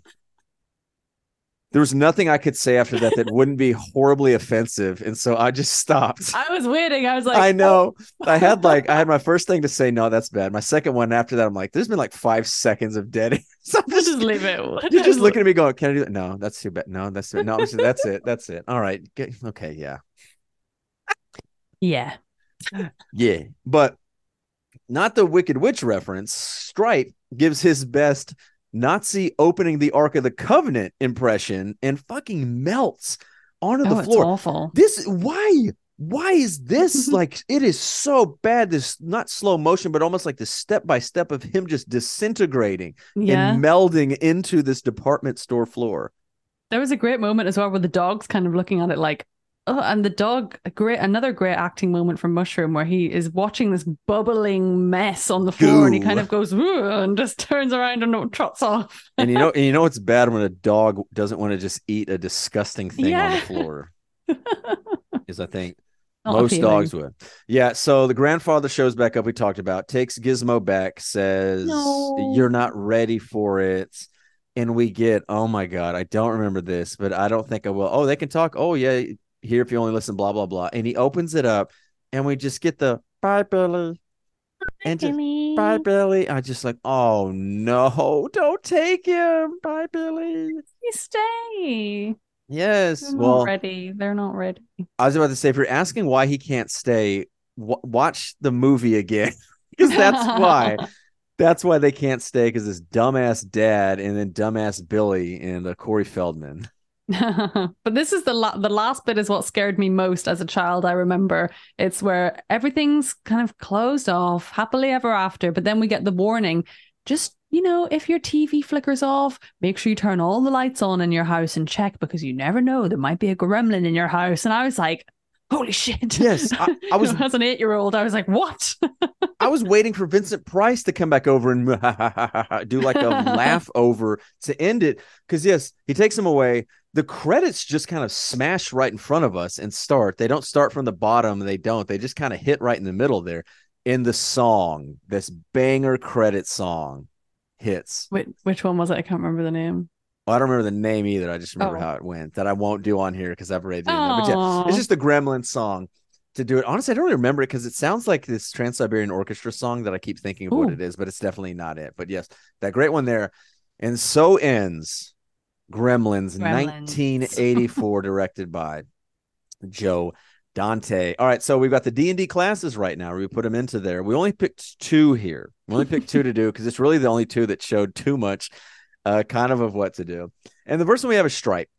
There was nothing I could say after that that wouldn't be horribly offensive, and so I just stopped. I was waiting. I was like, I know. Oh. I had like I had my first thing to say, no, that's bad. My second one after that, I'm like, there's been like five seconds of dead. so I'm Oh, just, just leave it. You're just looking at me going, can I do that? No, that's too bad. No, that's too, bad. no, that's- that's it. That's it. All right. Get- okay, yeah. Yeah. Yeah. But not the Wicked Witch reference. Stripe gives his best Nazi opening the Ark of the Covenant impression and fucking melts onto Oh, the floor. awful. This why? Why is this like it is so bad? This not slow motion, but almost like the step by step of him just disintegrating Yeah. and melding into this department store floor. There was a great moment as well where the dog's kind of looking at it like, oh, and the dog, a great, another great acting moment from Mushroom where he is watching this bubbling mess on the floor and he kind of goes, and just turns around and trots off. And you know, and you know it's bad when a dog doesn't want to just eat a disgusting thing on the floor. Is I think Not most appealing. dogs would. Yeah. So the grandfather shows back up. We talked about takes Gizmo back, says No. you're not ready for it, and we get oh my god, I don't remember this, but I don't think I will. Oh, they can talk. Oh yeah, here if you only listen. Blah blah blah. And he opens it up, and we just get the bye Billy, and just Billy. bye Billy. I just like oh no, don't take him. Bye Billy. You stay. Yes. They're well, not ready. They're not ready. I was about to say, if you're asking why he can't stay, w- watch the movie again because that's why. That's why they can't stay because this dumbass dad and then dumbass Billy and uh, Corey Feldman. but this is the la- the last bit is what scared me most as a child. I remember it's where everything's kind of closed off, happily ever after. But then we get the warning: just you know, if your TV flickers off, make sure you turn all the lights on in your house and check because you never know there might be a gremlin in your house. And I was like, holy shit! Yes, I- I was- as an eight year old, I was like, what? I was waiting for Vincent Price to come back over and do like a laugh over to end it because yes, he takes him away. The credits just kind of smash right in front of us and start. They don't start from the bottom. They don't. They just kind of hit right in the middle there. In the song, this banger credit song hits. Wait, which one was it? I can't remember the name. Well, I don't remember the name either. I just remember Oh. how it went. That I won't do on here because I've already done that. But yeah, it's just the Gremlin song to do it. Honestly, I don't really remember it because it sounds like this Trans Siberian Orchestra song that I keep thinking of what it is, but it's definitely not it. But yes, that great one there. And so ends Gremlins, Gremlins. 1984, directed by Joe Dante. All right, so we've got the D and D classes right now. We put them into there. We only picked two here. We only picked two to do because it's really the only two that showed too much, uh, kind of of what to do. And the first one we have is Stripe,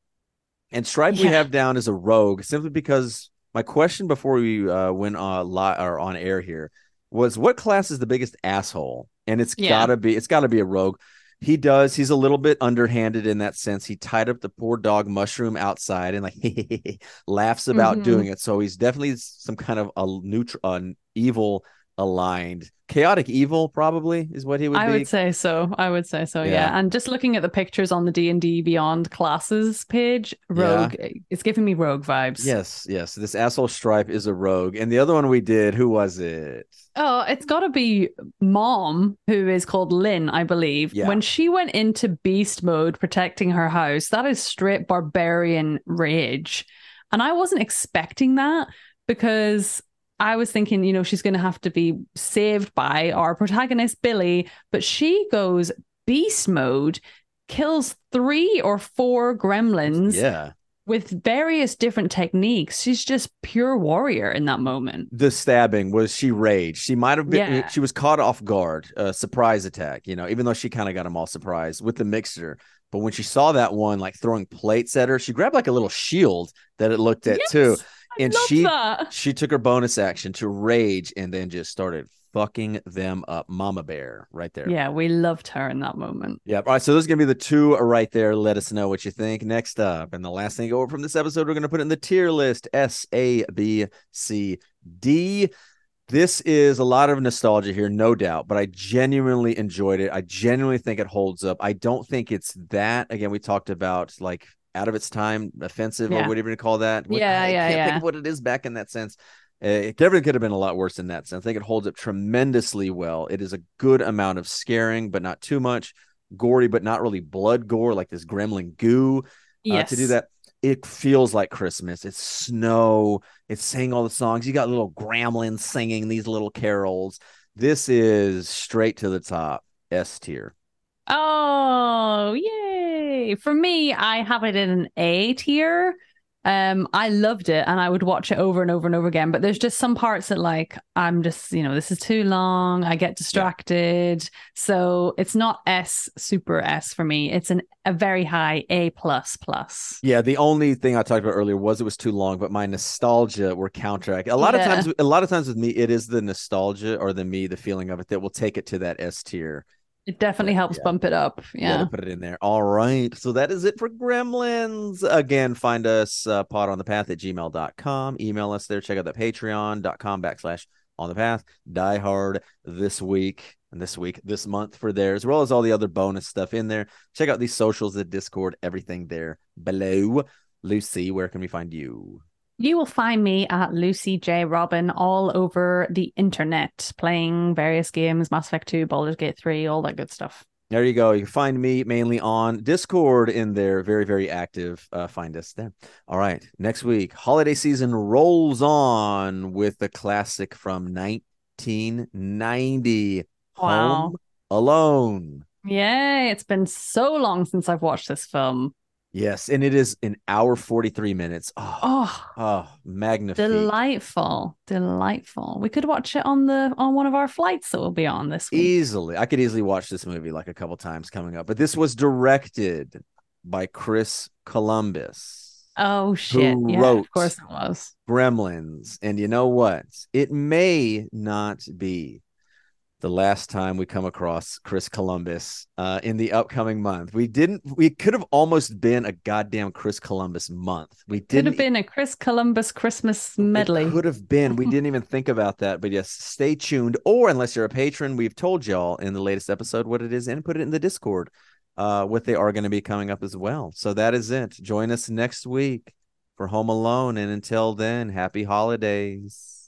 and Stripe we have down as a rogue simply because my question before we uh, went on li- or on air here was what class is the biggest asshole? And it's Yeah. gotta be it's gotta be a rogue. He does. He's a little bit underhanded in that sense. He tied up the poor dog mushroom outside and like laughs about Mhm. doing it. So he's definitely some kind of a neutral, an evil aligned, chaotic evil. Probably is what he would I be. would say so. I would say so. Yeah. Yeah. And just looking at the pictures on the D and D Beyond classes page, Yeah. Rogue, it's giving me Rogue vibes. Yes, yes. This asshole stripe is a rogue, and the other one we did. Who was it? Oh, it's got to be mom, who is called Lynn, I believe. Yeah. When she went into beast mode protecting her house, that is straight barbarian rage. And I wasn't expecting that because I was thinking, you know, she's going to have to be saved by our protagonist, Billy. But she goes beast mode, kills three or four gremlins Yeah, with various different techniques. She's just pure warrior in that moment. the stabbing was she raged. She might have been. Yeah. She was caught off guard. A surprise attack. You know, even though she kind of got them all surprised with the mixture. But when she saw that one like throwing plates at her, she grabbed like a little shield that it looked at too. Yes, I And she- that. She took her bonus action to rage and then just started fucking them up. Mama Bear, right there. Yeah, we loved her in that moment. Yeah. All right. So those are gonna be the two right there. Let us know what you think. Next up, and the last thing over from this episode, we're gonna put in the tier list: S, A, B, C, D. This is a lot of nostalgia here, no doubt, but I genuinely enjoyed it. I genuinely think it holds up. I don't think it's that. Again, we talked about like out of its time, offensive, or whatever you call that. What- Yeah, I yeah, can't think of what it is back in that sense. Uh, It definitely could have been a lot worse in that sense. I think it holds up tremendously well. It is a good amount of scaring, but not too much. Gory, but not really blood gore, like this gremlin goo. Uh, to do that, it feels like Christmas. It's snow. It's saying all the songs. You got little gremlins singing these little carols. This is straight to the top. S tier. Oh, For me, I have it in an A tier. Um, I loved it and I would watch it over and over and over again. But there's just some parts that like I'm just, you know, this is too long. I get distracted. So it's not S super S for me. It's an a very high A plus plus. Yeah, the only thing I talked about earlier was it was too long, but my nostalgia were counteract. A lot Yeah. of times, a lot of times with me, it is the nostalgia or the me, the feeling of it that will take it to that S tier. It definitely helps Yeah. bump it up. Yeah. Yeah. put it in there. All right. So that is it for Gremlins. Again, find us uh, pod on the path at gmail.com. Email us there. Check out the patreon.com backslash on the path. Die hard this week and this week, this month for there, as well as all the other bonus stuff in there. Check out these socials, the Discord, everything there below. Lucy, where can we find you? You will find me at Lucy J. Robyn all over the internet, playing various games, Mass Effect 2, Baldur's Gate 3, all that good stuff. There you go. You can find me mainly on Discord in there. Very, very active. Uh, find us there. All right. Next week, holiday season rolls on with the classic from 1990 Wow. Home Alone. Yay, it's been so long since I've watched this film. Yes. And it is an hour 43 minutes. Ah, oh, Oh, oh ah, magnifique. delightful. Delightful. We could watch it on the on one of our flights that will be on this week. Easily. I could easily watch this movie like a couple times coming up. But this was directed by Chris Columbus. Oh shit. Who yeah, wrote- of course it was. Gremlins. And you know what? It may not be the last time we come across Chris Columbus uh, in the upcoming month. We didn't, we could have almost been a goddamn Chris Columbus month. We Could didn't. It could have been a Chris Columbus Christmas medley. It could have been. We didn't even think about that. But yes, stay tuned. Or unless you're a patron, we've told y'all in the latest episode what it is and put it in the Discord, uh, what they are going to be coming up as well. So that is it. Join us next week for Home Alone. And until then, happy holidays.